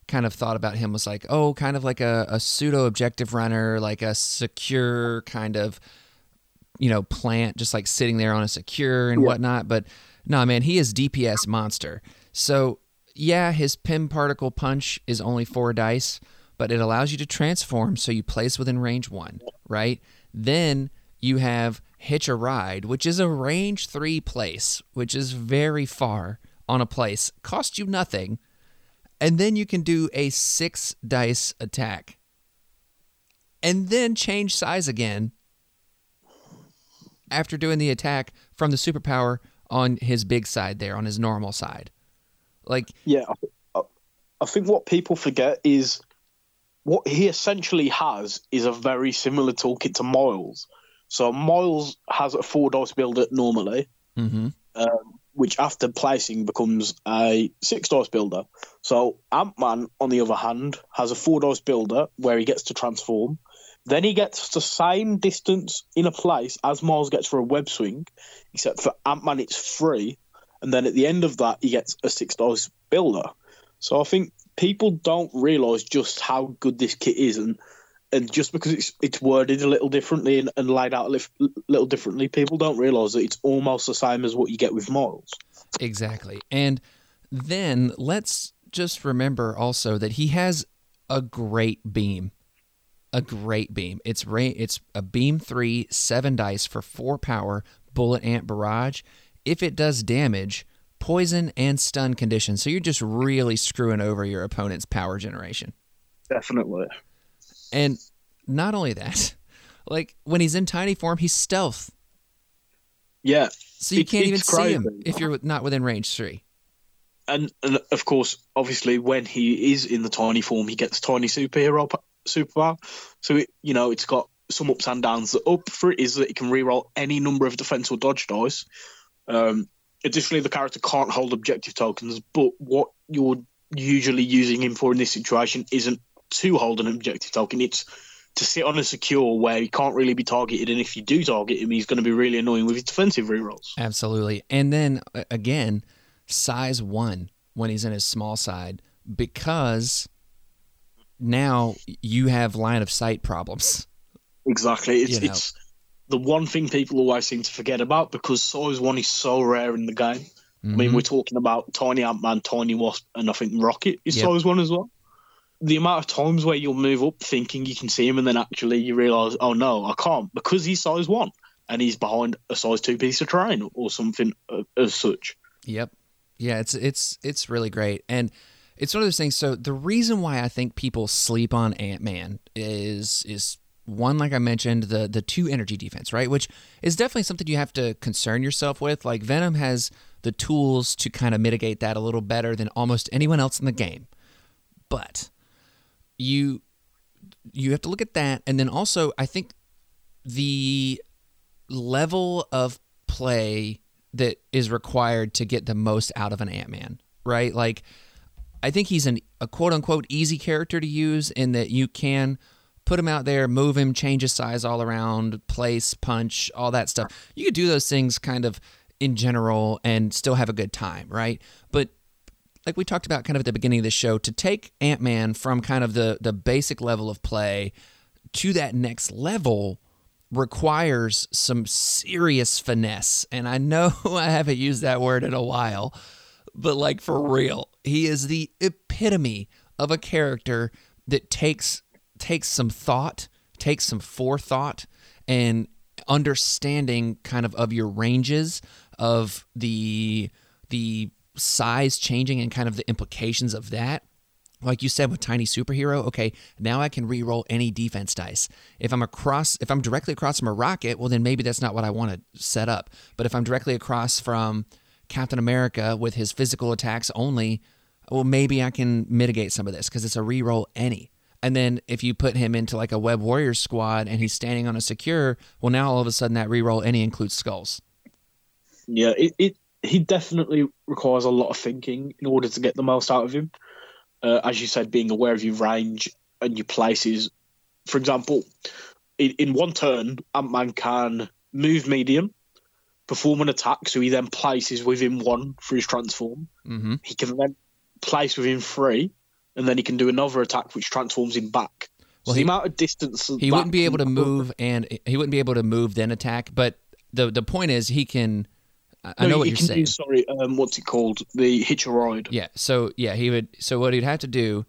kind of thought about him was like, oh, kind of like a, a pseudo objective runner, like a secure kind of, you know, plant, just like sitting there on a secure and Yeah. whatnot. But No, man, he is DPS monster. So, yeah, his Pym particle punch is only four dice, but it allows you to transform so you place within range one, right? Then you have Hitch a Ride, which is a range three place, which is very far on a place, cost you nothing. And then you can do a six dice attack. And then change size again after doing the attack from the superpower on his big side there, on his normal side. Like, Yeah, I, think what people forget is what he essentially has is a very similar toolkit to Miles. So Miles has a four dice builder normally, mhm. um, which after placing becomes a six dice builder. So Ant Man, on the other hand, has a four dice builder where he gets to transform. Then he gets the same distance in a place as Miles gets for a web swing, except for Ant Man it's free. And then at the end of that, he gets a six dice builder. So I think people don't realise just how good this kit is, and and just because it's it's worded a little differently and, and laid out a lif- little differently, people don't realise that it's almost the same as what you get with Miles. Exactly. And then let's just remember also that he has a great beam. A great beam. It's ra- it's a beam 3, 7 dice for 4 power, bullet ant barrage. If it does damage, poison and stun conditions. So you're just really screwing over your opponent's power generation. Definitely. And not only that, like when he's in tiny form, he's stealth. Yeah, So you can't even see him if you're not within range 3. and, and of course, obviously, when he is in the tiny form, he gets tiny superhero superpower. So it, you know, it's got some ups and downs. The up for it is that it can reroll any number of defense or dodge dice. Um, additionally, the character can't hold objective tokens, but what you're usually using him for in this situation isn't to hold an objective token. It's to sit on a secure where he can't really be targeted, and if you do target him, he's going to be really annoying with his defensive rerolls. Absolutely. And then again, size one when he's in his small side because now you have line of sight problems. Exactly. It's You know. it's the one thing people always seem to forget about because size one is so rare in the game. I mean, Mhm. we're talking about Tiny Ant Man, Tiny Wasp, and I think Rocket is Yep. size one as well. The amount of times where you'll move up thinking you can see him and then actually you realise, oh no, I can't because he's size one and he's behind a size two piece of terrain or something uh, as such. Yep. Yeah, it's it's it's really great. And it's one of those things so the reason why I think people sleep on Ant-Man is is one like I mentioned the the two energy defense, right? Which is definitely something you have to concern yourself with. Like Venom has the tools to kind of mitigate that a little better than almost anyone else in the game. But you you have to look at that and then also I think the level of play that is required to get the most out of an Ant-Man, right? Like I think he's an, a quote unquote easy character to use in that you can put him out there, move him, change his size all around, place, punch, all that stuff. You could do those things kind of in general and still have a good time, right? But like we talked about kind of at the beginning of the show, to take Ant Man from kind of the the basic level of play to that next level requires some serious finesse. And I know I haven't used that word in a while, but like for real, he is the epitome of a character that takes takes some thought, takes some forethought and understanding kind of of your ranges of the the size changing and kind of the implications of that. Like you said with tiny superhero okay now i can re-roll any defense dice. If i'm across if i'm directly across from a rocket well then maybe that's not what i want to set up. But if i'm directly across from captain america with his physical attacks only well maybe i can mitigate some of this because it's a re-roll any and then if you put him into like a web warriors squad and he's standing on a secure well now all of a sudden that re-roll any includes skulls Yeah, it, it he definitely requires a lot of thinking in order to get the most out of him. Uh, as you said, being aware of your range and your places. For example, in, in one turn, Ant Man can move medium, perform an attack, so he then places within one for his transform. mm-hmm. He can then place within three, and then he can do another attack which transforms him back. Well, so the amount of distance he wouldn't be able to move and he wouldn't be able to move then attack but the the point is he can I, I know what you you're can saying. Do, sorry, um, what's it called? The hitch a ride. Yeah. So yeah, he would. So what he'd have to do,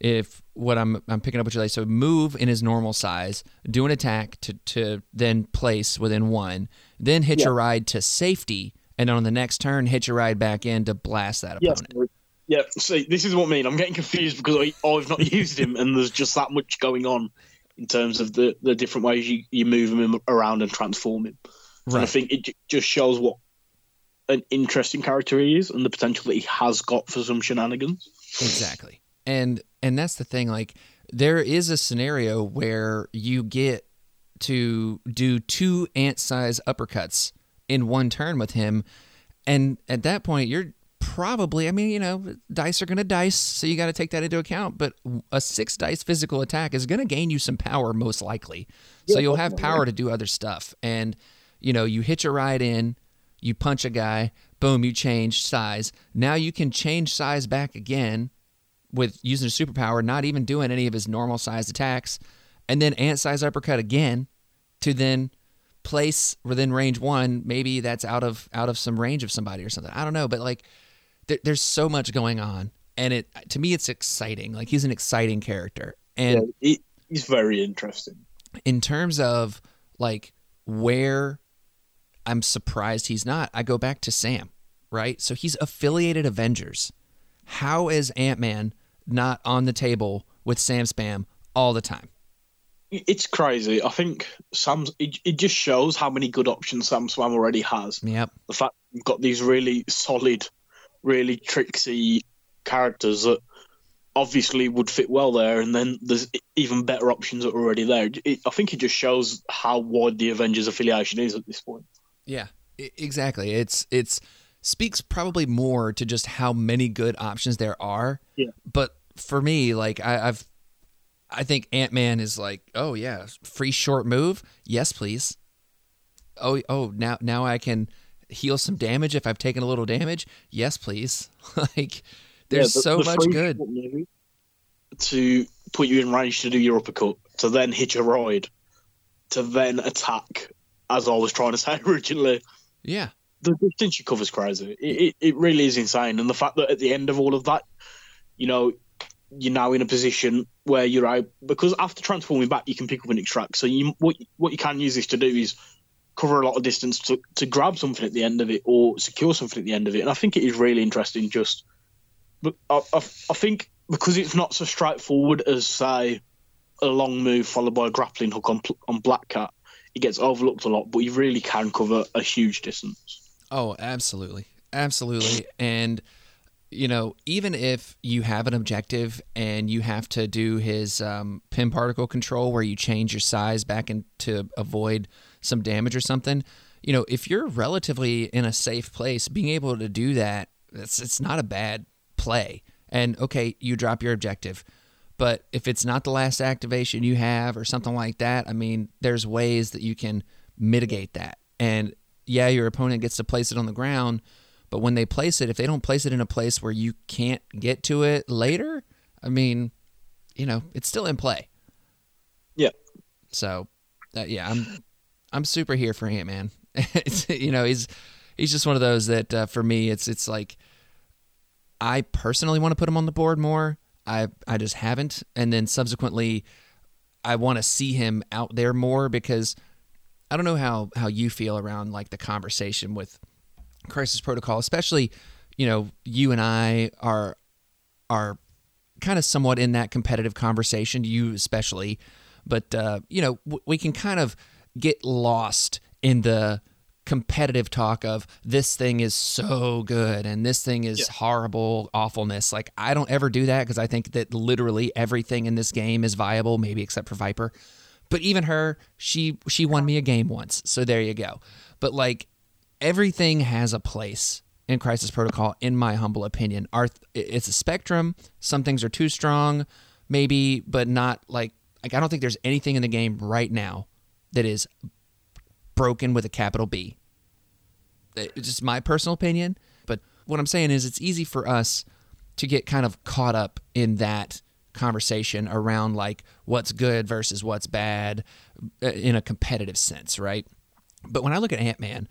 if what I'm I'm picking up what you're like, so move in his normal size, do an attack to to then place within one, then hitch Yeah. a ride to safety, and on the next turn hitch a ride back in to blast that Yes. Yeah. See, this is what I mean. I'm getting confused because I, I've not used him, and there's just that much going on in terms of the, the different ways you, you move him around and transform him. And I think it j- just shows what an interesting character he is and the potential that he has got for some shenanigans. Exactly. And and that's the thing like there is a scenario where you get to do two ant size uppercuts in one turn with him and at that point you're probably I mean, you know, dice are going to dice, so you got to take that into account, but a 6 dice physical attack is going to gain you some power most likely. So you'll have power to do other stuff and you know, you hitch a ride in, you punch a guy, boom, you change size. Now you can change size back again with using a superpower, not even doing any of his normal sized attacks, and then ant size uppercut again to then place within range one. Maybe that's out of out of some range of somebody or something. I don't know, but like there, there's so much going on, and it to me it's exciting. Like he's an exciting character, and yeah, he, he's very interesting. in terms of like where I'm surprised he's not, I go back to Sam, right? So he's affiliated Avengers. How is Ant Man not on the table with Sam Spam all the time? It's crazy. I think Sam's. It, it just shows how many good options Sam Swam already has. Yep. The fact we've got these really solid, really tricksy characters that obviously would fit well there, and then there's even better options that are already there. It, I think it just shows how wide the Avengers affiliation is at this point. Yeah, exactly. It's it's speaks probably more to just how many good options there are. Yeah. But for me, like I, I've, I think Ant Man is like, oh yeah, free short move, yes please. Oh oh now now I can heal some damage if I've taken a little damage, yes please. like there's Yeah, the- so the much good. To put you in range to do your uppercut, to then hitch a ride, to then attack, as I was trying to say originally. Yeah. the distance she covers crazy. It, it, it really is insane. And the fact that at the end of all of that, you know, you're now in a position where you're out because after transforming back, you can pick up and extract. So you what what you can use this to do is cover a lot of distance to, to grab something at the end of it or secure something at the end of it. And I think it is really interesting. Just, but I, I, I think because it's not so straightforward as say a long move followed by a grappling hook on on Black Cat, it gets overlooked a lot. But you really can cover a huge distance. Oh, absolutely. Absolutely. And, you know, even if you have an objective and you have to do his um, Pym particle control where you change your size back in to avoid some damage or something, you know, if you're relatively in a safe place, being able to do that, it's, it's not a bad play. And, okay, you drop your objective. But if it's not the last activation you have or something like that, I mean, there's ways that you can mitigate that. And yeah, your opponent gets to place it on the ground, but when they place it, if they don't place it in a place where you can't get to it later, I mean, you know, it's still in play. Yeah. So, uh, yeah, I'm I'm super here for Ant Man. you know he's he's just one of those that uh, for me it's it's like I personally want to put him on the board more. I I just haven't, and then subsequently, I want to see him out there more because I don't know how how you feel around like the conversation with Crisis Protocol, especially you know you and I are are kind of somewhat in that competitive conversation. You especially, but uh, you know w- we can kind of get lost in the competitive talk of this thing is so good and this thing is Yeah. horrible awfulness. Like i don't ever do that because i think that literally everything in this game is viable maybe except for viper. But even her she she won me a game once so there you go. But like everything has a place in crisis protocol in my humble opinion. Our, it's a spectrum. Some things are too strong maybe but not like like i don't think there's anything in the game right now that is broken with a capital B. It's just my personal opinion, but what I'm saying is it's easy for us to get kind of caught up in that conversation around like what's good versus what's bad uh, in a competitive sense, right? But when I look at Ant Man,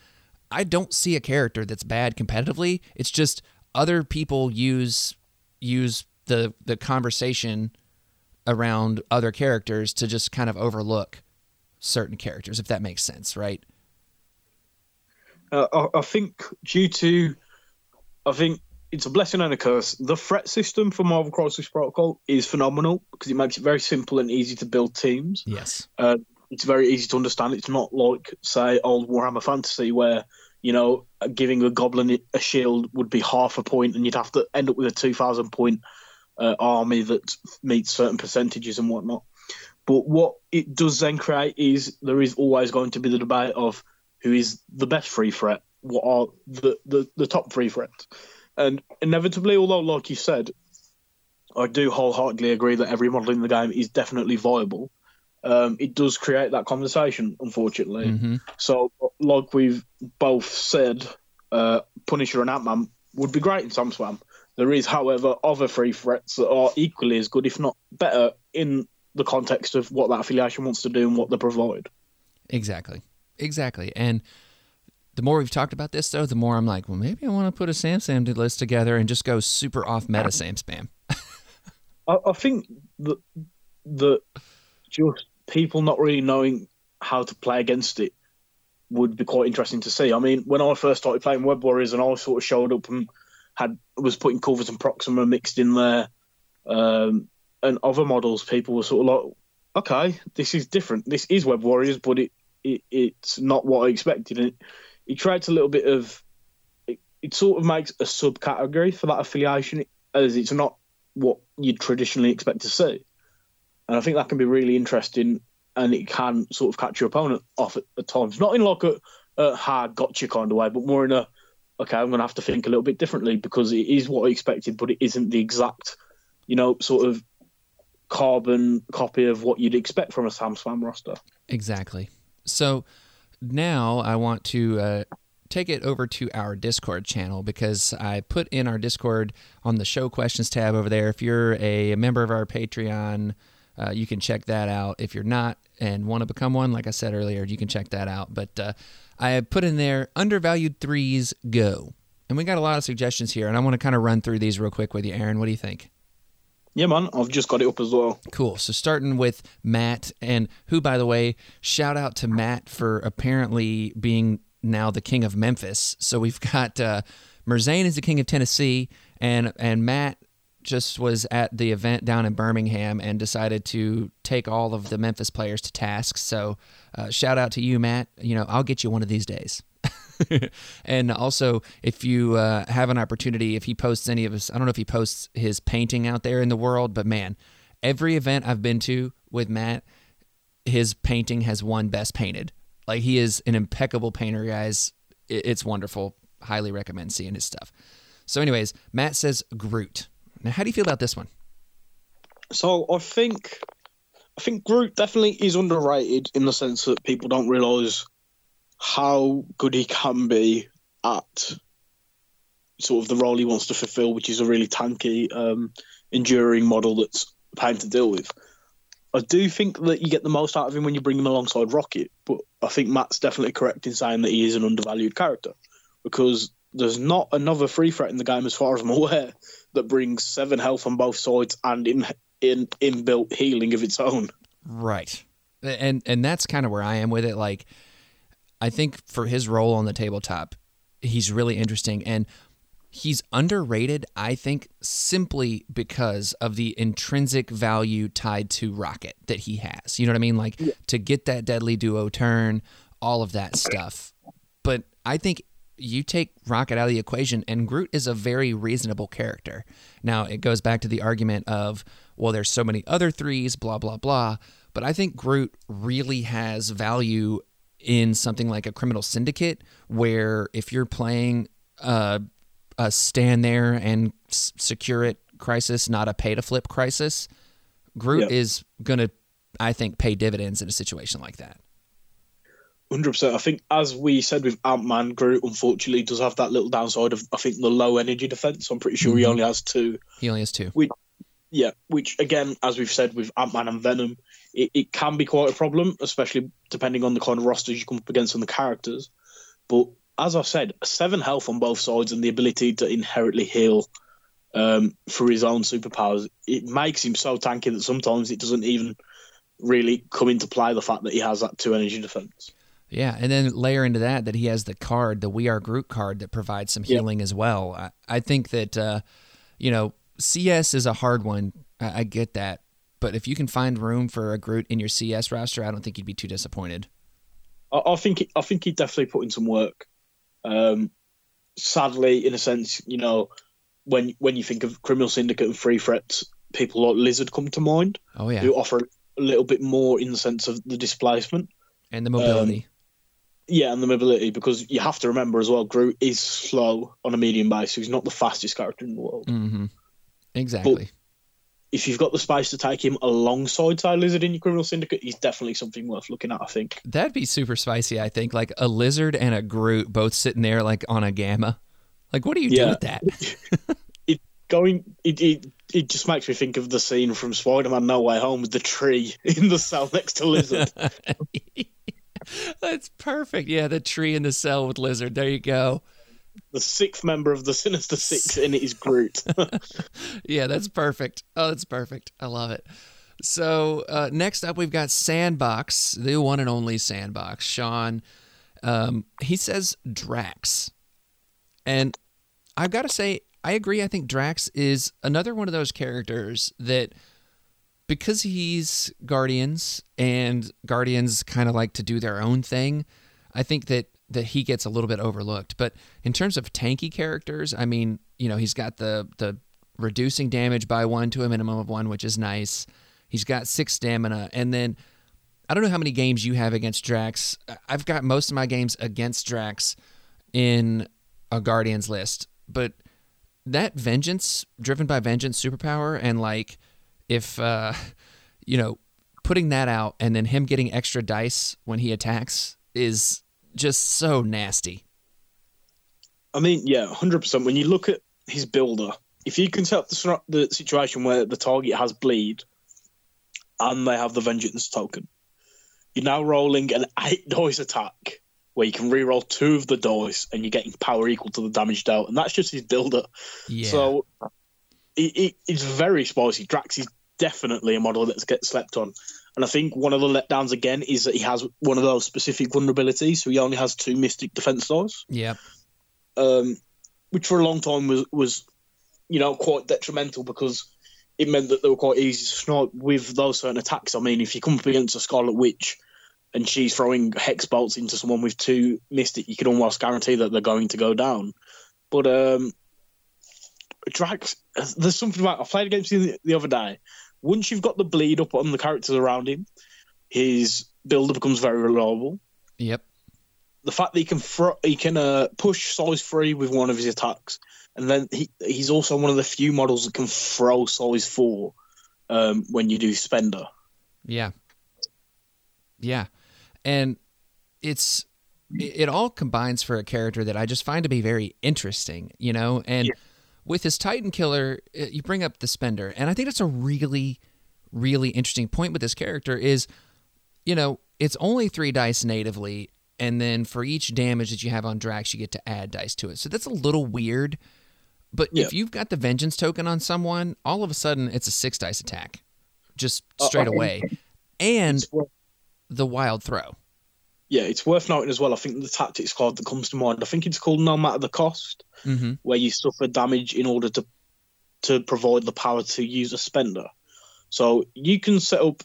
I don't see a character that's bad competitively. It's just other people use use the the conversation around other characters to just kind of overlook certain characters, if that makes sense, right? Uh, I, I think due to, I think it's a blessing and a curse. The threat system for Marvel Crisis Protocol is phenomenal because it makes it very simple and easy to build teams. Yes. Uh, it's very easy to understand. It's not like, say, old Warhammer Fantasy where you know giving a goblin a shield would be half a point, and you'd have to end up with a two thousand point uh, army that meets certain percentages and whatnot. But what it does then create is there is always going to be the debate of who is the best free threat, what are the, the, the top free threats. And inevitably, although, like you said, I do wholeheartedly agree that every model in the game is definitely viable. Um, it does create that conversation, unfortunately. Mm-hmm. So, like we've both said, uh, Punisher and Ant Man would be great in SamSwam. There is, however, other free threats that are equally as good, if not better, in the context of what that affiliation wants to do and what they provide. Exactly. Exactly. And the more we've talked about this, though, the more I'm like, well, maybe I want to put a Sam Sam list together and just go super off meta Sam Spam. I, I think that that just people not really knowing how to play against it would be quite interesting to see. I mean, when I first started playing Web Warriors and I sort of showed up and had was putting Corvus and Proxima mixed in there, um, and other models, people were sort of like, okay, this is different. This is Web Warriors, but it, it it's not what I expected. And it, creates a little bit of it, it sort of makes a subcategory for that affiliation as it's not what you'd traditionally expect to see. And I think that can be really interesting and it can sort of catch your opponent off at, at times. Not in like a, a hard gotcha kind of way, but more in a okay, I'm going to have to think a little bit differently because it is what I expected, but it isn't the exact, you know, sort of carbon copy of what you'd expect from a Sam Swam roster. Exactly. So now I want to uh, take it over to our Discord channel because I put in our Discord on the show questions tab over there. If you're a member of our Patreon, uh, you can check that out. If you're not and want to become one, like I said earlier, you can check that out. But uh, I have put in there undervalued threes go. And we got a lot of suggestions here, and I want to kind of run through these real quick with you, Aaron. What do you think? Yeah, man, I've just got it up as well. Cool. So starting with Matt, and who, by the way, shout out to Matt for apparently being now the king of Memphis. So we've got uh, Merzane is the king of Tennessee, and and Matt just was at the event down in Birmingham and decided to take all of the Memphis players to task. So uh, shout out to you, Matt. You know, I'll get you one of these days. and also, if you uh, have an opportunity, if he posts any of his, I don't know if he posts his painting out there in the world, but man, every event I've been to with Matt, his painting has won best painted. Like he is an impeccable painter, guys. It's wonderful. Highly recommend seeing his stuff. So, anyways, Matt says Groot. Now, how do you feel about this one? So I think I think Groot definitely is underrated in the sense that people don't realise how good he can be at sort of the role he wants to fulfill, which is a really tanky, um, enduring model that's a pain to deal with. I do think that you get the most out of him when you bring him alongside Rocket, but I think Matt's definitely correct in saying that he is an undervalued character because there's not another free threat in the game, as far as I'm aware, that brings seven health on both sides and in in inbuilt healing of its own. Right, and and that's kind of where I am with it. Like, I think for his role on the tabletop, he's really interesting and. He's underrated, I think, simply because of the intrinsic value tied to Rocket that he has. You know what I mean? Like Yeah. to get that deadly duo turn, all of that stuff. But I think you take Rocket out of the equation, and Groot is a very reasonable character. Now, it goes back to the argument of, well, there's so many other threes, blah, blah, blah. But I think Groot really has value in something like a criminal syndicate, where if you're playing a, a stand there and s- secure it crisis, not a pay to flip crisis, Groot Yeah. is going to, I think, pay dividends in a situation like that. Hundred percent. I think, as we said with Ant Man, Groot unfortunately does have that little downside of I think the low energy defense. I'm pretty sure he Mhm. only has two. He only has two. Yeah, which again, as we've said with Ant Man and Venom, it, it can be quite a problem, especially depending on the kind of rosters you come up against and the characters. But as I said, seven health on both sides and the ability to inherently heal um, for his own superpowers. It makes him so tanky that sometimes it doesn't even really come into play the fact that he has that two energy defense. Yeah, and then layer into that that he has the card, the We Are Groot card that provides some Yeah. healing as well. I, I think that uh, you know CS is a hard one. I, I get that, but if you can find room for a Groot in your CS roster, I don't think you'd be too disappointed. I, I think he, I think he definitely put in some work. Um, sadly, in a sense, you know, when when you think of criminal syndicate and free threats, people like Lizard come to mind, Oh yeah, who offer a little bit more in the sense of the displacement. and the mobility. Yeah, and the mobility, because you have to remember as well, Groot is slow on a medium base, so he's not the fastest character in the world. mm-hmm. Exactly. If you've got the space to take him alongside Ty Lizard in your criminal syndicate, he's definitely something worth looking at, I think. That'd be super spicy. I think like a lizard and a Groot both sitting there like on a gamma. Like, what do you do with that? it Going, it, it, it just makes me think of the scene from Spider Man No Way Home with the tree in the cell next to Lizard. That's perfect. Yeah, the tree in the cell with lizard. There you go. The sixth member of the Sinister Six in it is Groot. Yeah, that's perfect. Oh, that's perfect. I love it. So uh, next up, we've got Sandbox, the one and only Sandbox. Sean, um, he says Drax, and I've got to say, I agree. I think Drax is another one of those characters that, because he's Guardians and Guardians kind of like to do their own thing, I think that that he gets a little bit overlooked. But in terms of tanky characters, I mean, you know, he's got the the reducing damage by one to a minimum of one, which is nice. He's got six stamina, and then I don't know how many games you have against Drax. I've got most of my games against Drax in a Guardians list, but that vengeance, driven by vengeance superpower, and like if uh, you know, putting that out and then him getting extra dice when he attacks is just so nasty. I mean, yeah, hundred percent. When you look at his builder, if you can set up the, the situation where the target has bleed and they have the vengeance token, you're now rolling an eight dice attack where you can re-roll two of the dice and you're getting power equal to the damage dealt, and that's just his builder. Yeah. So it, it, it's very spicy. Drax is definitely a model that gets slept on. And I think one of the letdowns again is that he has one of those specific vulnerabilities. So he only has two Mystic Defense dice, yep. um, which for a long time was, was, you know, quite detrimental because it meant that they were quite easy to snipe with those certain attacks. I mean, if you come up against a Scarlet Witch and she's throwing hex bolts into someone with two Mystic, you can almost guarantee that they're going to go down. But um, Drax, there's something about I played against him the other day. Once you've got the bleed up on the characters around him, his builder becomes very reliable. Yep. The fact that he can fr- he can uh, push size three with one of his attacks, and then he he's also one of the few models that can throw size four um, when you do spender. Yeah. Yeah. And it's it, all combines for a character that I just find to be very interesting, you know? And Yeah. With his Titan killer, uh, you bring up the spender, and I think that's a really really interesting point with this character is you know, it's only 3 dice natively and then for each damage that you have on Drax you get to add dice to it. So that's a little weird. But Yeah. if you've got the vengeance token on someone, all of a sudden it's a 6 dice attack. Just Uh, straight uh, away. And the wild throw. Yeah, it's worth noting as well. I think the tactics card that comes to mind. I think it's called No Matter the Cost. Mm-hmm. where you suffer damage in order to to provide the power to use a spender. So you can set up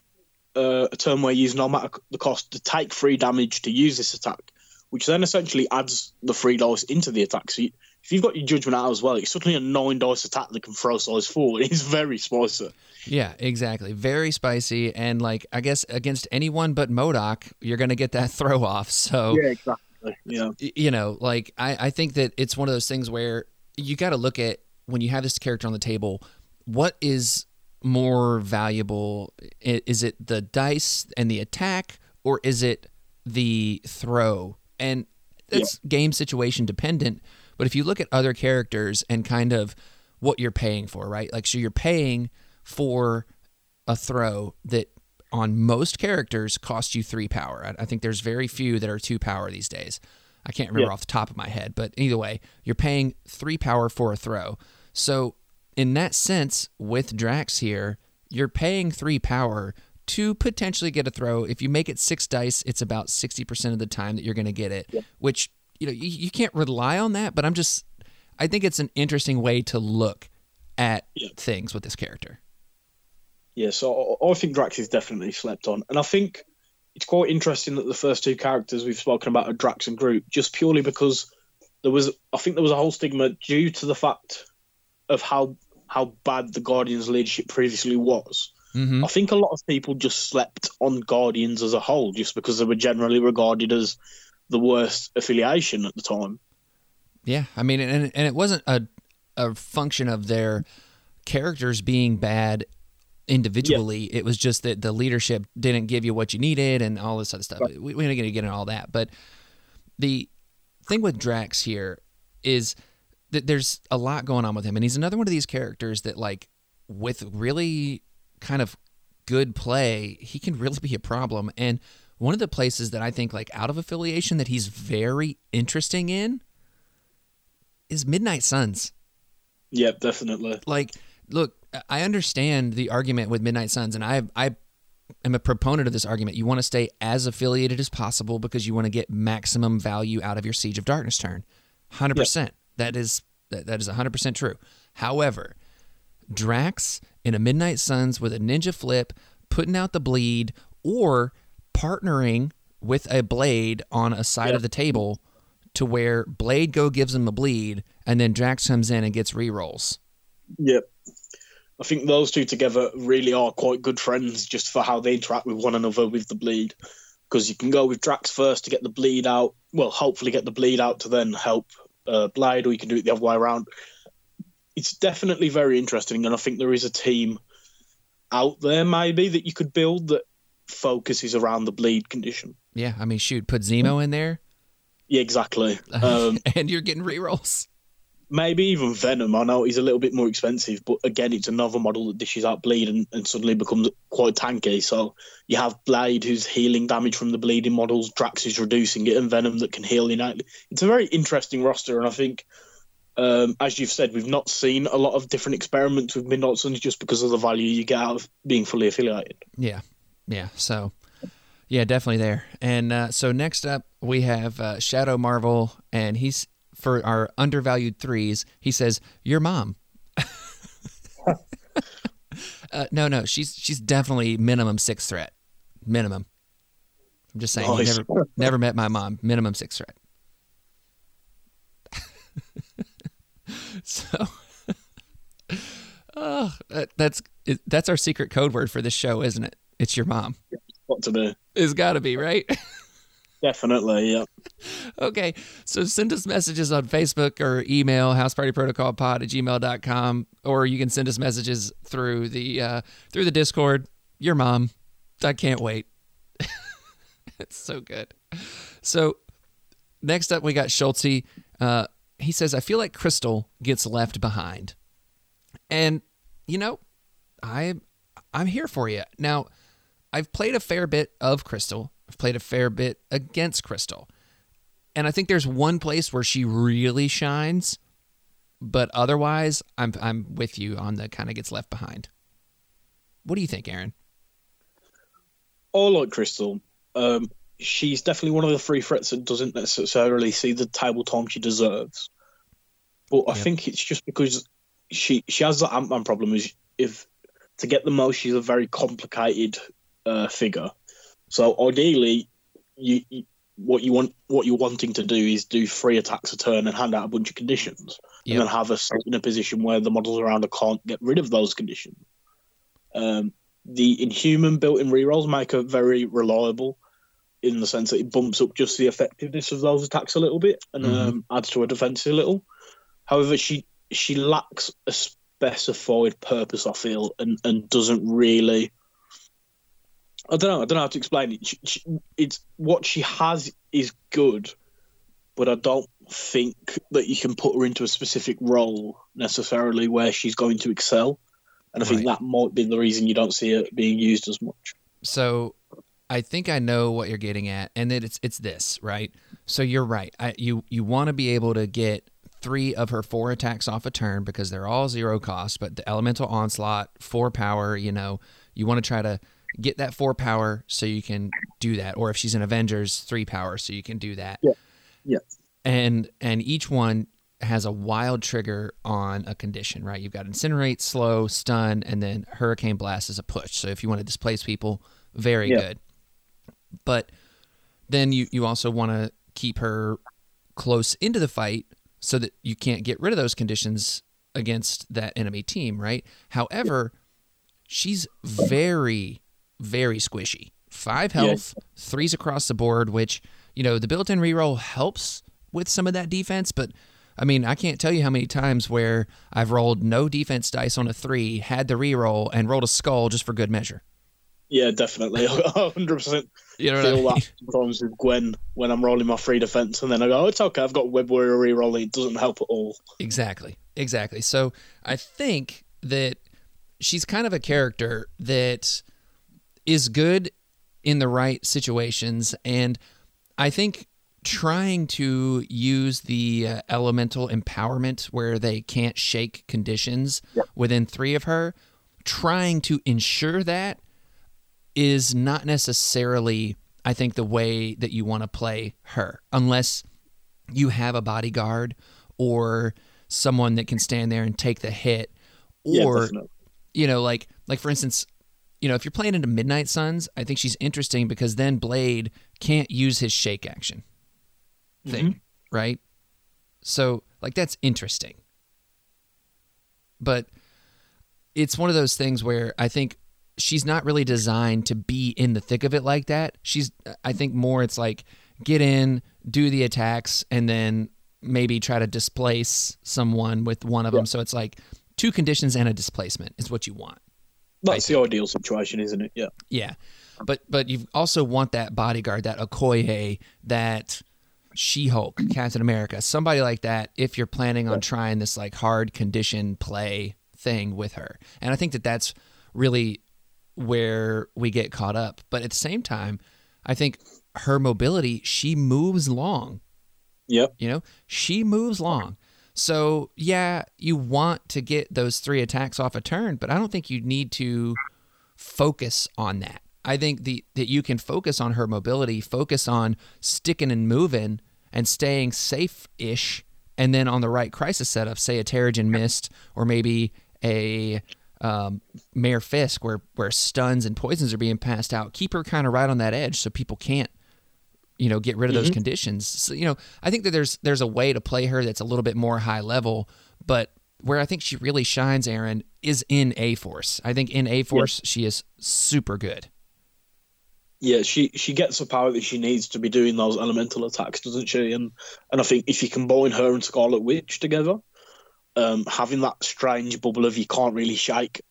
uh, a turn where you use no matter the cost to take free damage to use this attack, which then essentially adds the free dice into the attack. So you, if you've got your judgment out as well, it's suddenly a nine dice attack that can throw size four. It's very spicy. Yeah, exactly. Very spicy, and like I guess against anyone but MODOK, you're gonna get that throw off. So yeah, exactly. Yeah. you know, like I, I think that it's one of those things where you got to look at when you have this character on the table, what is more valuable? Is it the dice and the attack, or is it the throw? And it's game situation dependent. But if you look at other characters and kind of what you're paying for, right? Like, so you're paying for a throw that on most characters cost you three power. I, I think there's very few that are two power these days. I can't remember Yeah. off the top of my head, but either way, you're paying three power for a throw. So, in that sense, with Drax here, you're paying three power to potentially get a throw. If you make it six dice, it's about 60% of the time that you're going to get it, which, you know, you, you can't rely on that, but I'm just, I think it's an interesting way to look at Yeah. things with this character. Yeah, so I I think Drax is definitely slept on, and I think it's quite interesting that the first two characters we've spoken about are Drax and Groot, just purely because there was, I think there was a whole stigma due to the fact of how how bad the Guardians' leadership previously was. Mm-hmm. I think a lot of people just slept on Guardians as a whole, just because they were generally regarded as the worst affiliation at the time. Yeah, I mean, and and it wasn't a a function of their characters being bad individually. It was just that the leadership didn't give you what you needed and all this other stuff. We, we're not going to get into all that, but the thing with Drax here is that there's a lot going on with him, and he's another one of these characters that, like, with really kind of good play, he can really be a problem. And one of the places that I think, like, out of affiliation, that he's very interesting in is Midnight Suns. Yep, definitely. Like, look, I understand the argument with Midnight Suns, and I I am a proponent of this argument. You want to stay as affiliated as possible because you want to get maximum value out of your Siege of Darkness turn. Hundred percent. That is that, that is hundred percent true. However, Drax in a Midnight Suns with a ninja flip, putting out the bleed, or partnering with a blade on a side Yep. of the table to where Blade go gives him a bleed, and then Drax comes in and gets re rolls. Yep. I think those two together really are quite good friends just for how they interact with one another with the bleed. Because you can go with Drax first to get the bleed out. Well, hopefully get the bleed out to then help uh, Blade, or you can do it the other way around. It's definitely very interesting, and I think there is a team out there maybe that you could build that focuses around the bleed condition. Yeah, I mean, shoot, put Zemo in there, Yeah, exactly. Um, and you're getting rerolls. maybe even Venom. I know he's a little bit more expensive, but again, it's another model that dishes out bleed and, and suddenly becomes quite tanky. So you have Blade, who's healing damage from the bleeding models, Drax is reducing it, and Venom that can heal innately. It's a very interesting roster, and I think, um, as you've said, we've not seen a lot of different experiments with Midnight Suns just because of the value you get out of being fully affiliated. Yeah, yeah. So, yeah, definitely there. And uh, so next up, we have uh, Shadow Marvel, and he's for our undervalued threes. He says, "Your mom." uh, no, no, she's she's definitely minimum six threat, minimum. I'm just saying, Nice. never never met my mom. Minimum six threat. so, oh, that, that's that's our secret code word for this show, isn't it? It's your mom. What to do? It's got to be right. Definitely, yeah. okay, so send us messages on Facebook or email housepartyprotocolpod at gmail.com, or you can send us messages through the uh, through the Discord. Your mom, I can't wait. it's so good. So next up, we got Schulte. Uh, he says, "I feel like Crystal gets left behind," and you know, I I'm here for you now. I've played a fair bit of Crystal. I've played a fair bit against Crystal. And I think there's one place where she really shines, but otherwise I'm I'm with you on the kind of gets left behind. What do you think, Aaron? Oh, like Crystal. Um, she's definitely one of the three threats that doesn't necessarily see the table time she deserves. But I Yep. think it's just because she she has that Ant Man problem. Is if to get the most, she's a very complicated uh, figure. So ideally, you, you what you want what you're wanting to do is do three attacks a turn and hand out a bunch of conditions, Yep. and then have us in a position where the models around her can't get rid of those conditions. Um, the Inhuman built-in rerolls make her very reliable in the sense that it bumps up just the effectiveness of those attacks a little bit and Mhm. um, adds to her defense a little. However, she she lacks a specified purpose. I feel and and doesn't really. I don't know. I don't know how to explain it. She, she, it's what she has is good, but I don't think that you can put her into a specific role necessarily where she's going to excel. And I think that might be the reason you don't see her being used as much. So I think I know what you're getting at, and that it's it's this, right? So you're right. I, you you want to be able to get three of her four attacks off a turn because they're all zero cost. But the elemental onslaught, four power. You know, you want to try to get that four power so you can do that. Or if she's an Avengers, three power so you can do that. Yeah. Yeah. And and each one has a wild trigger on a condition, right? You've got incinerate, slow, stun, and then hurricane blast is a push. So if you want to displace people, very Yeah. good. But then you, you also want to keep her close into the fight so that you can't get rid of those conditions against that enemy team, right? However, she's very, very squishy. Five health, threes across the board, which, you know, the built in reroll helps with some of that defense, but I mean, I can't tell you how many times where I've rolled no defense dice on a three, had the reroll, and rolled a skull just for good measure. Yeah, definitely. 100% You know what I feel mean? that sometimes with Gwen when I'm rolling my free defense, and then I go, oh, it's okay, I've got Web Warrior rerolling. It doesn't help at all. Exactly. Exactly. So I think that she's kind of a character that is good in the right situations. And I think trying to use the uh, elemental empowerment where they can't shake conditions Yep. within three of her, trying to ensure that is not necessarily, I think, the way that you want to play her, unless you have a bodyguard or someone that can stand there and take the hit or definitely. you know like like for instance you know if you're playing into midnight suns i think she's interesting because then blade can't use his shake action thing mm-hmm. right? So like that's interesting. But it's one of those things where i think she's not really designed to be in the thick of it like that. She's i think more it's like get in do the attacks and then maybe try to displace someone with one of them. So it's like two conditions and a displacement is what you want That's the ideal situation, isn't it? Yeah. yeah, but but you also want that bodyguard, that Okoye, that She-Hulk, Captain America, somebody like that. If you're planning on trying this like hard condition play thing with her, and I think that that's really where we get caught up. But at the same time, I think her mobility, she moves long. Yep. You know, she moves long. So, yeah, you want to get those three attacks off a turn, but I don't think you need to focus on that. I think the that you can focus on her mobility, focus on sticking and moving and staying safe-ish, and then on the right crisis setup, say a Terrigen Mist or maybe a um, Mayor Fisk, where where stuns and poisons are being passed out. Keep her kind of right on that edge so people can't you know get rid of those conditions. So, you know i think that there's there's a way to play her that's a little bit more high level but where i think she really shines aaron is in a force. I think in a force she is super good. Yeah, she she gets the power that she needs to be doing those elemental attacks, doesn't she? And and I think if you combine her and Scarlet Witch together, um, having that strange bubble of you can't really shake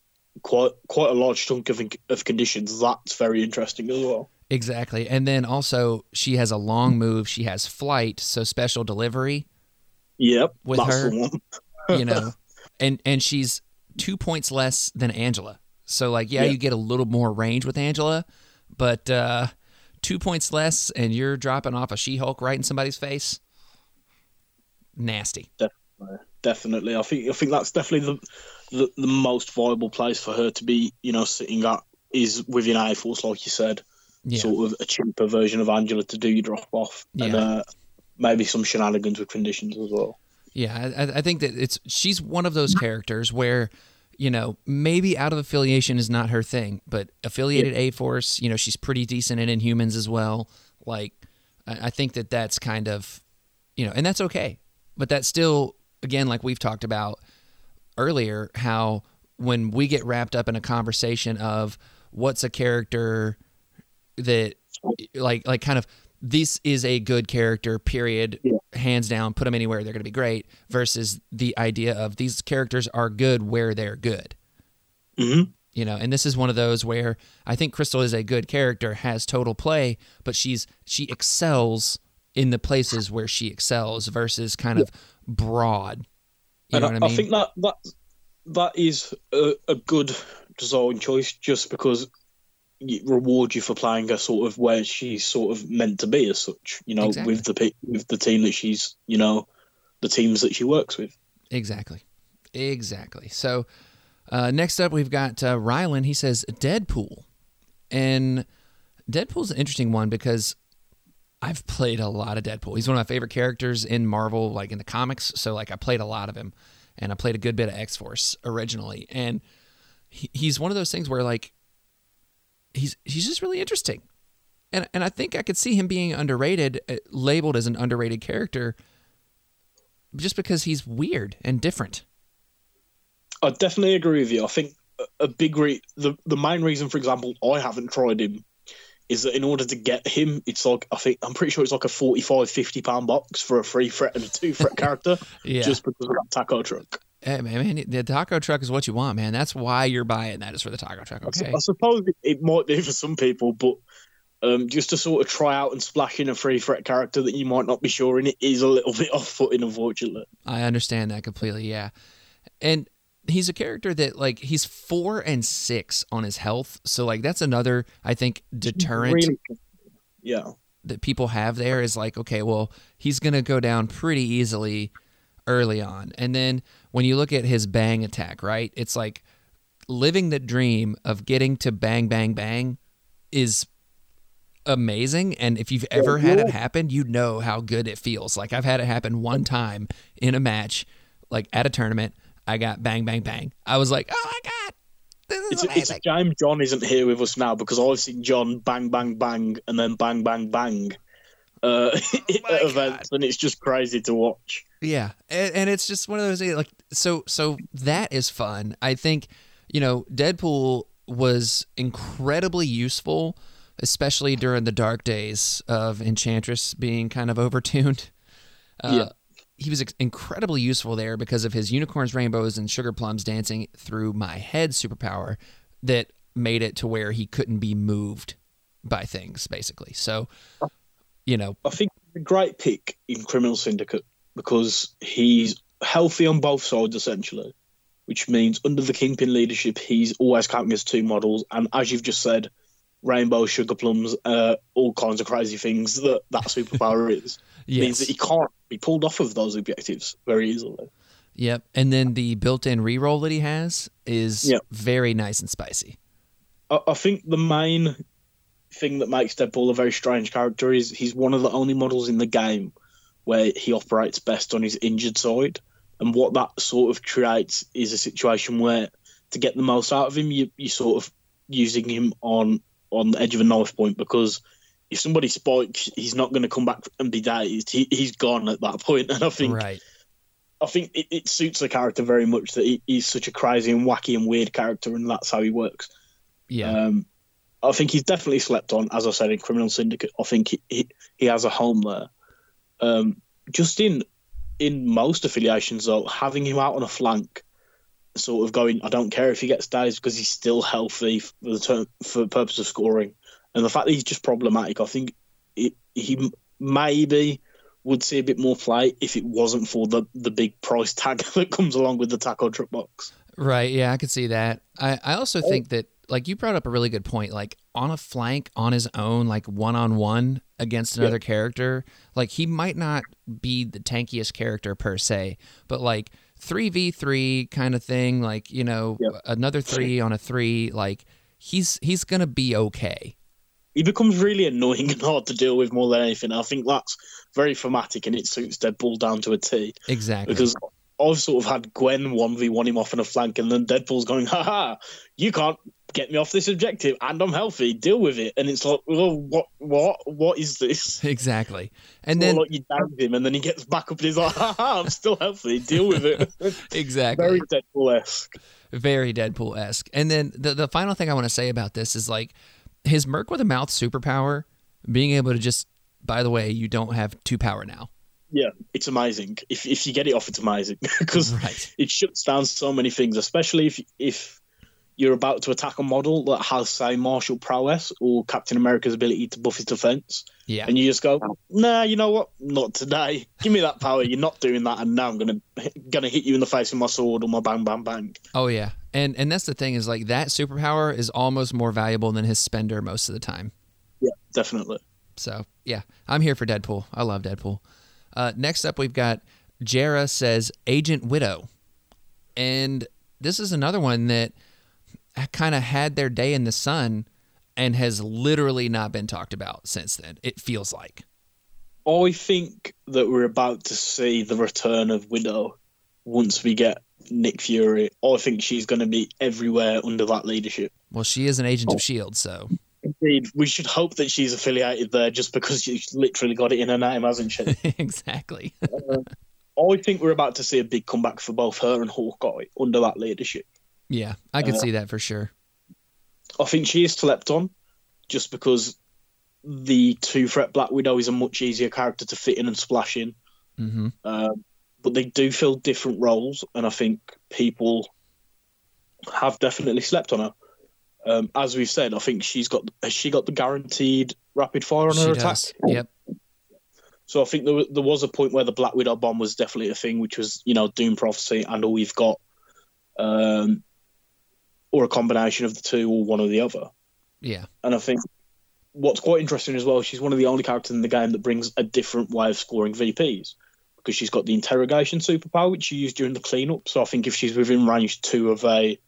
quite quite a large chunk of of conditions, that's very interesting as well. Exactly and then also she has a long move she has flight so special delivery Yep, With her? you know and and she's two points less than angela so like yeah, Yeah. you get a little more range with angela but uh two points less and you're dropping off a she-hulk right in somebody's face nasty Definitely, Definitely. I think I think that's definitely the, the the most viable place for her to be. You know, sitting at is within A Force, like you said, yeah sort of a cheaper version of Angela to do your drop off, and uh, maybe some shenanigans with conditions as well. Yeah, I, I think that it's she's one of those characters where, you know, maybe out of affiliation is not her thing, but affiliated A Force, you know, she's pretty decent in Inhumans as well. Like, I, I think that that's kind of, you know, and that's okay, but that's still, again, like we've talked about earlier, how when we get wrapped up in a conversation of what's a character that, like, like kind of this is a good character, period, Yeah. hands down, put them anywhere, they're going to be great, versus the idea of these characters are good where they're good. hmm You know, and this is one of those where I think Crystal is a good character, has total play, but she's she excels in the places where she excels versus kind of broad. You and know I, what I mean? I think that that that is a, a good design choice, just because reward you for playing her sort of where she's sort of meant to be as such. You know, Exactly. with the with the team that she's you know the teams that she works with. Exactly. Exactly. So uh, next up, we've got uh, Rylan. He says Deadpool. And Deadpool's an interesting one because I've played a lot of Deadpool. He's one of my favorite characters in Marvel, like in the comics. So, like, I played a lot of him. And I played a good bit of X Force originally. And he, he's one of those things where, like, he's he's just really interesting. And, and I think I could see him being underrated, uh, labeled as an underrated character, just because he's weird and different. I definitely agree with you. I think a- big re- the the main reason, for example, I haven't tried him is that in order to get him, it's like I think I'm pretty sure it's like a 45, 50 pound box for a three threat and a two threat character, Yeah. just because of that taco truck. Hey, man, man, the taco truck is what you want, man. That's why you're buying that is for the taco truck. Okay. I suppose it, might be for some people, but um, just to sort of try out and splash in a free threat character that you might not be sure in it is a little bit off putting, unfortunately. I understand that completely. Yeah. And he's a character that like he's four and six on his health. So like that's another I think deterrent Really, yeah. that people have there is like, okay, well, he's gonna go down pretty easily early on. And then when you look at his bang attack, right? It's like living the dream of getting to bang bang bang is amazing. And if you've ever had it happen you know how good it feels. Like i've had it happen one time in a match like at a tournament. I got bang bang bang. I was like oh my god It's a, it's a shame John isn't here with us now because I've seen John bang, bang, bang, and then bang, bang, bang uh, at events, and it's just crazy to watch. Yeah, and, and it's just one of those like so. So that is fun. I think you know Deadpool was incredibly useful, especially during the dark days of Enchantress being kind of overtuned. Uh, Yeah. He was incredibly useful there because of his unicorns, rainbows, and sugar plums dancing through my head superpower that made it to where he couldn't be moved by things, basically. So, you know, I think a great pick in Criminal Syndicate because he's healthy on both sides essentially, which means under the Kingpin leadership, he's always counting as two models, and as you've just said, rainbow, sugar plums, uh, all kinds of crazy things that that superpower is yes. means that he can't be pulled off of those objectives very easily. Yep. And then the built-in reroll that he has is Yep. very nice and spicy. I, I think the main thing that makes Deadpool a very strange character is he's one of the only models in the game where he operates best on his injured side. And what that sort of creates is a situation where to get the most out of him, you you sort of using him on on the edge of a knife point because if somebody spikes, he's not going to come back and be dazed. He, he's gone at that point. And I think Right. I think it, it suits the character very much that he, he's such a crazy and wacky and weird character, and that's how he works. Yeah. Um, I think he's definitely slept on, as I said in Criminal Syndicate. I think he he, he has a home there. Um, just in in most affiliations, though, having him out on a flank, sort of going, I don't care if he gets dazed because he's still healthy for the term, for the purpose of scoring, and the fact that he's just problematic, I think it, he maybe would see a bit more play if it wasn't for the the big price tag that comes along with the taco truck box. right. Yeah, I could see that. I, I also think that like you brought up a really good point. Like on a flank on his own, like one on one against another character, like he might not be the tankiest character per se, but like three v three kind of thing, like, you know, Yeah. another three on a three, like he's he's gonna be okay. he becomes really annoying and hard to deal with more than anything. I think that's very thematic and it suits Deadpool down to a T Exactly. because I've sort of had Gwen 1v1 him off on a flank and then Deadpool's going, haha, you can't get me off this objective and I'm healthy, deal with it. And it's like, well, what, what, what is this? exactly. And then like you downed him and then he gets back up and he's like, haha, I'm still healthy, deal with it. exactly. very Deadpool esque. very Deadpool esque. And then the the final thing I want to say about this is like his Merc with a mouth superpower, being able to just by the way, you don't have two power now. Yeah, it's amazing. If, if you get it off, it's amazing because Right. it shuts down so many things, especially if if you're about to attack a model that has, say, martial prowess or Captain America's ability to buff his defense, Yeah. and you just go, "Nah, you know what? Not today. Give me that power. You're not doing that, and now I'm gonna gonna hit you in the face with my sword or my bang, bang, bang." Oh yeah. And and that's the thing is like that superpower is almost more valuable than his spender most of the time. Yeah, definitely. So yeah, I'm here for Deadpool. I love Deadpool. Uh, next up, we've got Jara says Agent Widow, and this is another one that kind of had their day in the sun and has literally not been talked about since then. It feels like. I think that we're about to see the return of Widow once we get Nick Fury. I think she's going to be everywhere under that leadership. Well, she is an agent of Shield, so Indeed, we should hope that she's affiliated there just because she's literally got it in her name, hasn't she? exactly. I think we're about to see a big comeback for both her and Hawkeye under that leadership. yeah, I can Uh, see that for sure. I think she is slept on just because the two threat Black Widow is a much easier character to fit in and splash in. hmm Um, but they do fill different roles, and I think people have definitely slept on her. Um, as we've said, I think she's got has she got the guaranteed rapid fire on She her does. attack. Yep. So I think there, there was a point where the Black Widow bomb was definitely a thing, which was you know Doom Prophecy, and all we've got, um, or a combination of the two, or one or the other. Yeah. And I think what's quite interesting as well, she's one of the only characters in the game that brings a different way of scoring VPs because she's got the interrogation superpower, which she used during the cleanup. So I think if she's within range two of a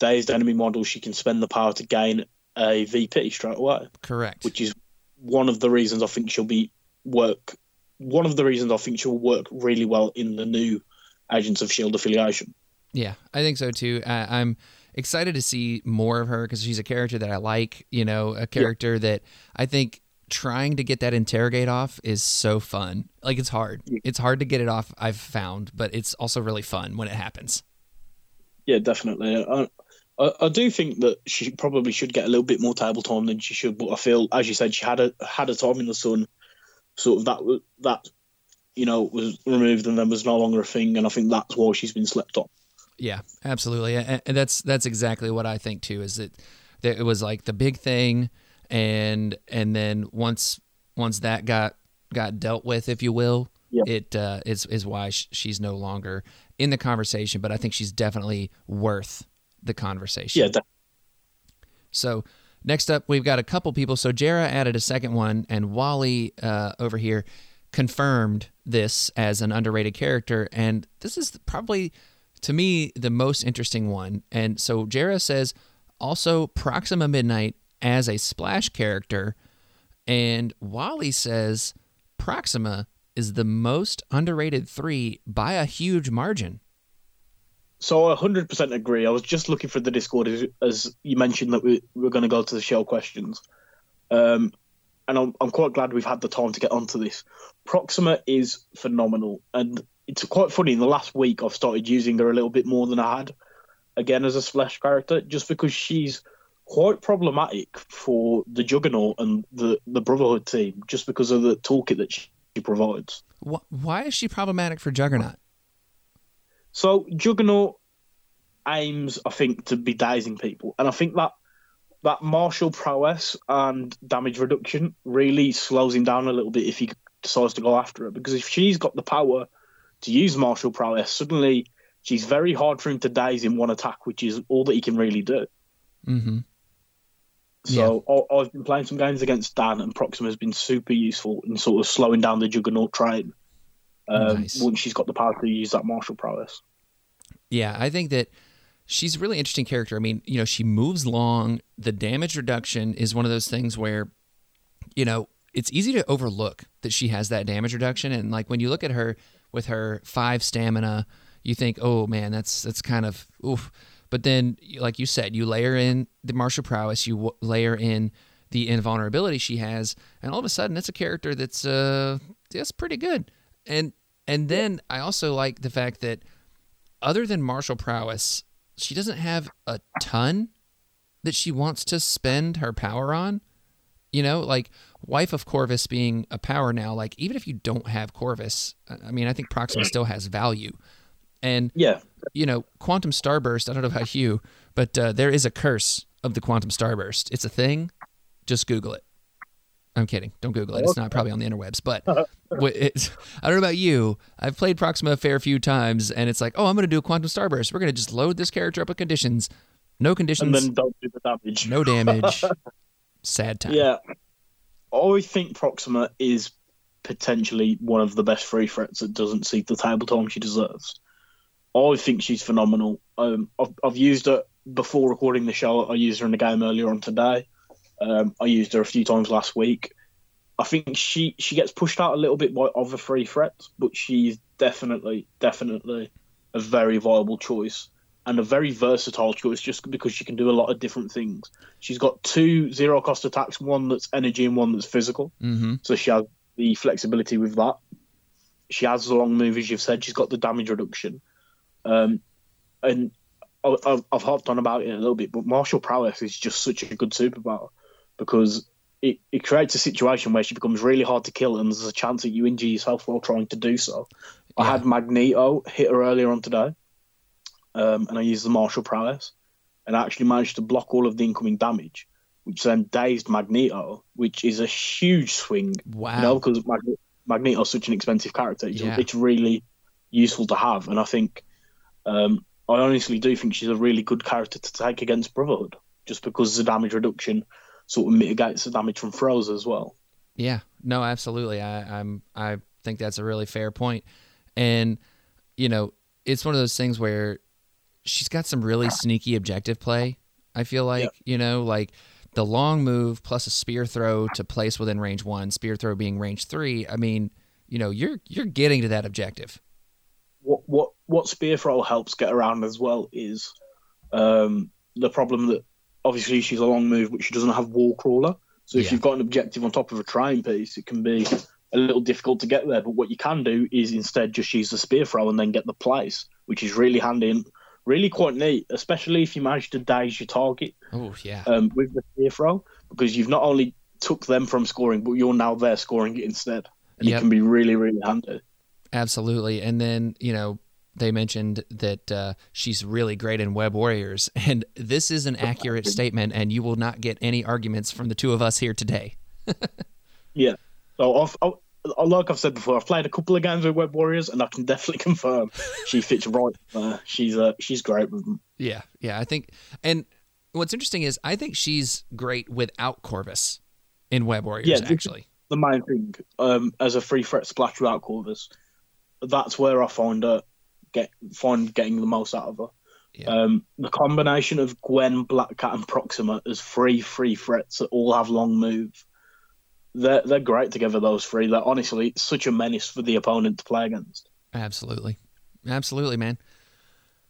dazed enemy model, she can spend the power to gain a VP straight away, Correct. which is one of the reasons I think she'll be work. One of the reasons I think she'll work really well in the new Agents of Shield affiliation. Yeah, I think so too. I, I'm excited to see more of her because she's a character that I like. You know, a character that I think trying to get that interrogate off is so fun. Like it's hard. It's hard to get it off. I've found, but it's also really fun when it happens. Yeah, definitely. I, I, I do think that she probably should get a little bit more table time than she should, but I feel, as you said, she had a had a time in the sun, sort of that that you know was removed and then was no longer a thing, and I think that's why she's been slept on. Yeah, absolutely, and, that's that's exactly what I think too. Is that, that it was like the big thing, and and then once once that got got dealt with, if you will, Yeah. it uh, is is why she's no longer in the conversation. But I think she's definitely worth the conversation. Yeah, de- So next up, we've got a couple people. So Jara added a second one, and Wally uh, over here confirmed this as an underrated character. And this is probably, to me, the most interesting one. And so Jara says also Proxima Midnight as a splash character, and Wally says Proxima is the most underrated three by a huge margin. So I 100% agree. I was just looking for the Discord as, as you mentioned that we we're going to go to the show questions, um, and I'm I'm quite glad we've had the time to get onto this. Proxima is phenomenal, and it's quite funny. In the last week, I've started using her a little bit more than I had, again as a splash character, just because she's quite problematic for the Juggernaut and the the Brotherhood team, just because of the toolkit that she provides. Why is she problematic for Juggernaut? So Juggernaut aims, I think, to be dazing people, and I think that that martial prowess and damage reduction really slows him down a little bit if he decides to go after her. Because if she's got the power to use martial prowess, suddenly she's very hard for him to daze in one attack, which is all that he can really do. Mm-hmm. So I I've been playing some games against Dan, and Proxima has been super useful in sort of slowing down the Juggernaut train. Um, Nice. Once she's got the power to use that martial prowess. Yeah, I think that she's a really interesting character. I mean, you know, she moves long. The damage reduction is one of those things where, you know, it's easy to overlook that she has that damage reduction. And like when you look at her with her five stamina, you think, oh man, that's that's kind of oof. But then, like you said, you layer in the martial prowess, you w- layer in the invulnerability she has, and all of a sudden, it's a character that's uh that's pretty good. And and then I also like the fact that other than martial prowess, she doesn't have a ton that she wants to spend her power on. You know, like wife of Corvus being a power now. Like even if you don't have Corvus, I- I mean, I think Proxima still has value. And Yeah, you know, quantum starburst. I don't know about you, but uh, there is a curse of the quantum starburst. It's a thing. Just Google it. I'm kidding. Don't Google it. It's not probably on the interwebs. But what it, I don't know about you. I've played Proxima a fair few times, and it's like, oh, I'm going to do a quantum starburst. We're going to just load this character up with conditions. No And conditions, then don't do the damage. no damage. Sad time. Yeah. I think Proxima is potentially one of the best free threats that doesn't see the table time she deserves. I think she's phenomenal. Um, I've, I've used her before recording the show. I used her in the game earlier on today. Um, I used her a few times last week. I think she, she gets pushed out a little bit by other free threats, but she's definitely, definitely a very viable choice and a very versatile choice just because she can do a lot of different things. She's got two zero cost attacks, one that's energy and one that's physical. Mm-hmm. So she has the flexibility with that. She has the long move, as you've said. She's got the damage reduction. Um, and I- I've, I've harped on about it a little bit, but martial prowess is just such a good superpower because it, it creates a situation where she becomes really hard to kill, and there's a chance that you injure yourself while trying to do so. I had Magneto hit her earlier on today, um, and I used the martial prowess, and I actually managed to block all of the incoming damage, which then dazed Magneto, which is a huge swing Wow. you know, because Mag- Magneto's such an expensive character. It's, Yeah. it's really useful to have, and I think, um, I honestly do think she's a really good character to take against Brotherhood, just because of the damage reduction sort of mitigates the damage from throws as well. Yeah, no, absolutely. I, I'm I think that's a really fair point. and you know, it's one of those things where she's got some really sneaky objective play. I feel like you know, like the long move plus a spear throw to place within range one, spear throw being range three. I mean, you know, you're you're getting to that objective. What what what spear throw helps get around as well is um, the problem that obviously she's a long move, but she doesn't have wall crawler. So if Yeah. you've got an objective on top of a terrain piece, it can be a little difficult to get there. But what you can do is instead just use the spear throw and then get the place, which is really handy and really quite neat, especially if you manage to daze your target Oh yeah, um, with the spear throw, because you've not only took them from scoring, but you're now there scoring it instead, and Yep. it can be really really handy. absolutely. And then you know. They mentioned that uh, she's really great in Web Warriors, and this is an accurate statement, and you will not get any arguments from the two of us here today. Yeah. So I've, I, like I've said before, I've played a couple of games with Web Warriors, and I can definitely confirm she fits right there. She's uh, she's great with them. Yeah, yeah, I think. And what's interesting is I think she's great without Corvus in Web Warriors. Yeah, actually, The main thing, um, as a free threat splash without Corvus, that's where I find her get find getting the most out of her. Yeah. Um, the combination of Gwen, Black Cat, and Proxima as three free threats that all have long move. They're they're great together. Those three. They're honestly such a menace for the opponent to play against. absolutely, absolutely, man.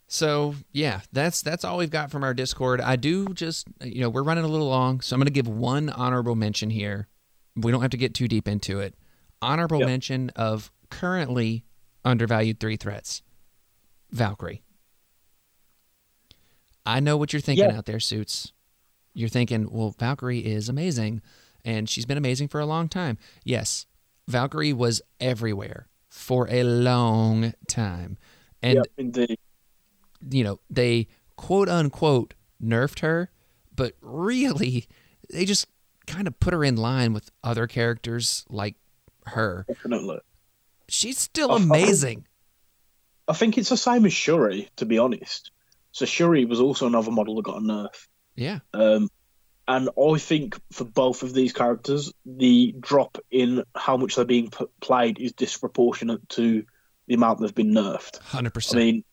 So yeah, that's that's all we've got from our Discord. I do just you know we're running a little long, so I'm going to give one honorable mention here. We don't have to get too deep into it. Honorable Yep. mention of currently undervalued three threats. Valkyrie. I know what you're thinking Yeah. out there, suits. You're thinking, well, Valkyrie is amazing, and she's been amazing for a long time. Yes, Valkyrie was everywhere for a long time, and yeah, indeed. you know they quote unquote nerfed her, but really they just kind of put her in line with other characters like her. Definitely. She's still I think- amazing. I think it's the same as Shuri, to be honest. So Shuri was also another model that got a nerf. Yeah, Um, and I think for both of these characters, the drop in how much they're being p- played is disproportionate to the amount they've been nerfed. Hundred percent. I mean,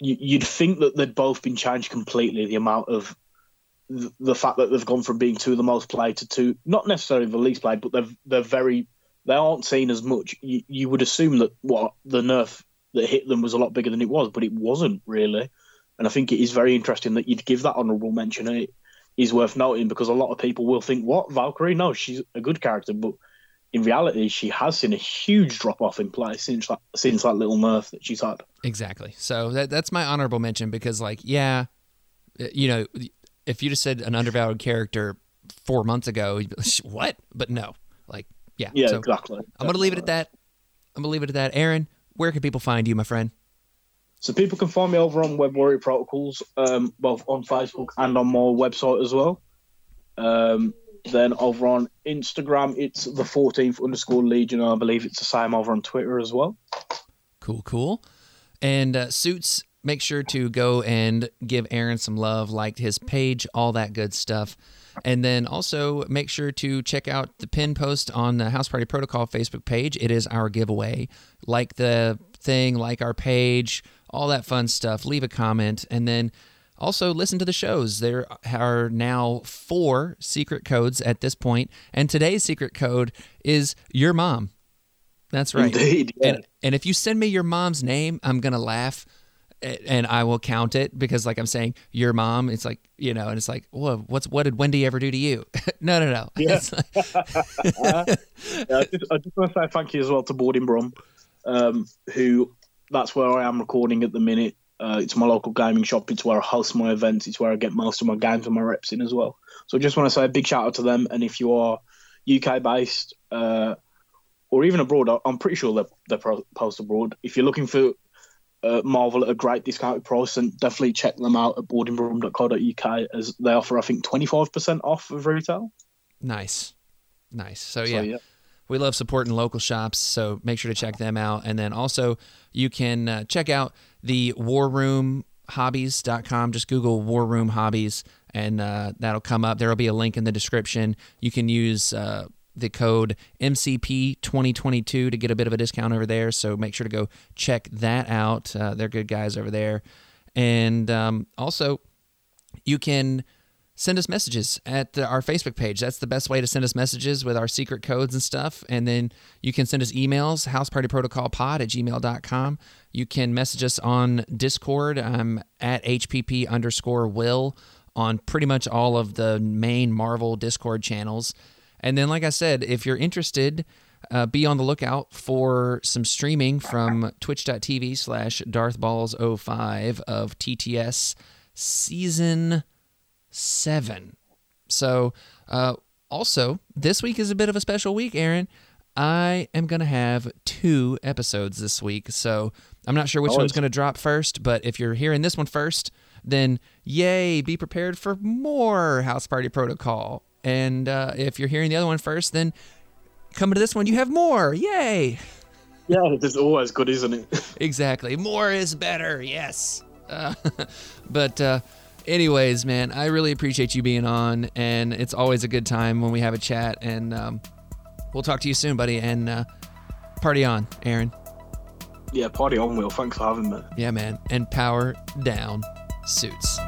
you, you'd think that they'd both been changed completely. The amount of th- the fact that they've gone from being two of the most played to two, not necessarily the least played, but they're they're very they aren't seen as much. You, you would assume that what the nerf that hit them was a lot bigger than it was, but it wasn't really. And I think it is very interesting that you'd give that honourable mention. It is worth noting because a lot of people will think, "What Valkyrie? No, she's a good character," but in reality, she has seen a huge drop off in play since that since that little nerf that she's had. Exactly. So that that's my honorable mention because, like, yeah, uh, you know, if you just said an undervalued character four months ago, you'd be like, what? But no, like, yeah. Yeah, so exactly. I'm gonna leave it at that. I'm gonna leave it at that. Aaron, where can people find you, my friend? So people can find me over on Web Warrior Protocols, um, both on Facebook and on my website as well. Um, Then over on Instagram, it's the 14th underscore Legion. I believe it's the same over on Twitter as well. Cool, cool. And uh, Suits, make sure to go and give Aaron some love, like his page, all that good stuff. And then also make sure to check out the pin post on the House Party Protocol Facebook page. It is our giveaway. Like the thing, like our page, all that fun stuff. Leave a comment. And then also listen to the shows. There are now four secret codes at this point, and today's secret code is your mom. That's right. Indeed. Yeah. And and if you send me your mom's name, I'm gonna laugh, a- and I will count it because like I'm saying your mom. It's like you know, and it's like, whoa, what's what did Wendy ever do to you? no, no, no. Yeah. It's like- Yeah, I just, I just want to say thank you as well to Board in Brum, um, who that's where I am recording at the minute. Uh, it's my local gaming shop. It's where I host my events. It's where I get most of my games and my reps in as well. So I just want to say a big shout out to them. And if you are UK based uh, or even abroad, I'm pretty sure they're, they're post abroad. If you're looking for uh, Marvel at a great discounted price, and definitely check them out at boardinbrum.co.uk as they offer, I think, 25% off of retail. nice, nice. So So, yeah. yeah. We love supporting local shops, so make sure to check them out. And then also, you can uh, check out the War Room warroomhobbies.com. Just Google War Room Hobbies, and uh, that'll come up. There will be a link in the description. You can use uh, the code MCP2022 to get a bit of a discount over there. So make sure to go check that out. Uh, they're good guys over there. And um, also, you can send us messages at the, our Facebook page. That's the best way to send us messages with our secret codes and stuff. And then you can send us emails, housepartyprotocolpod at gmail.com. You can message us on Discord. I'm at HPP underscore will on pretty much all of the main Marvel Discord channels. And then, like I said, if you're interested, uh, be on the lookout for some streaming from twitch.tv slash darthballs05 of TTS season seven. So, uh, also, this week is a bit of a special week, Aaron. I am going to have two episodes this week. So, I'm not sure which Oh, one's going to drop first, but if you're hearing this one first, then yay, be prepared for more House Party Protocol. And uh, if you're hearing the other one first, then coming to this one, you have more. Yay! Yeah, it's always good, isn't it? Exactly. More is better. Yes. Uh, but uh, anyways, man, I really appreciate you being on, and it's always a good time when we have a chat. And um, we'll talk to you soon, buddy. And uh, party on, Aaron. yeah, party on, Will. Thanks for having me. Yeah, man. And power down, suits.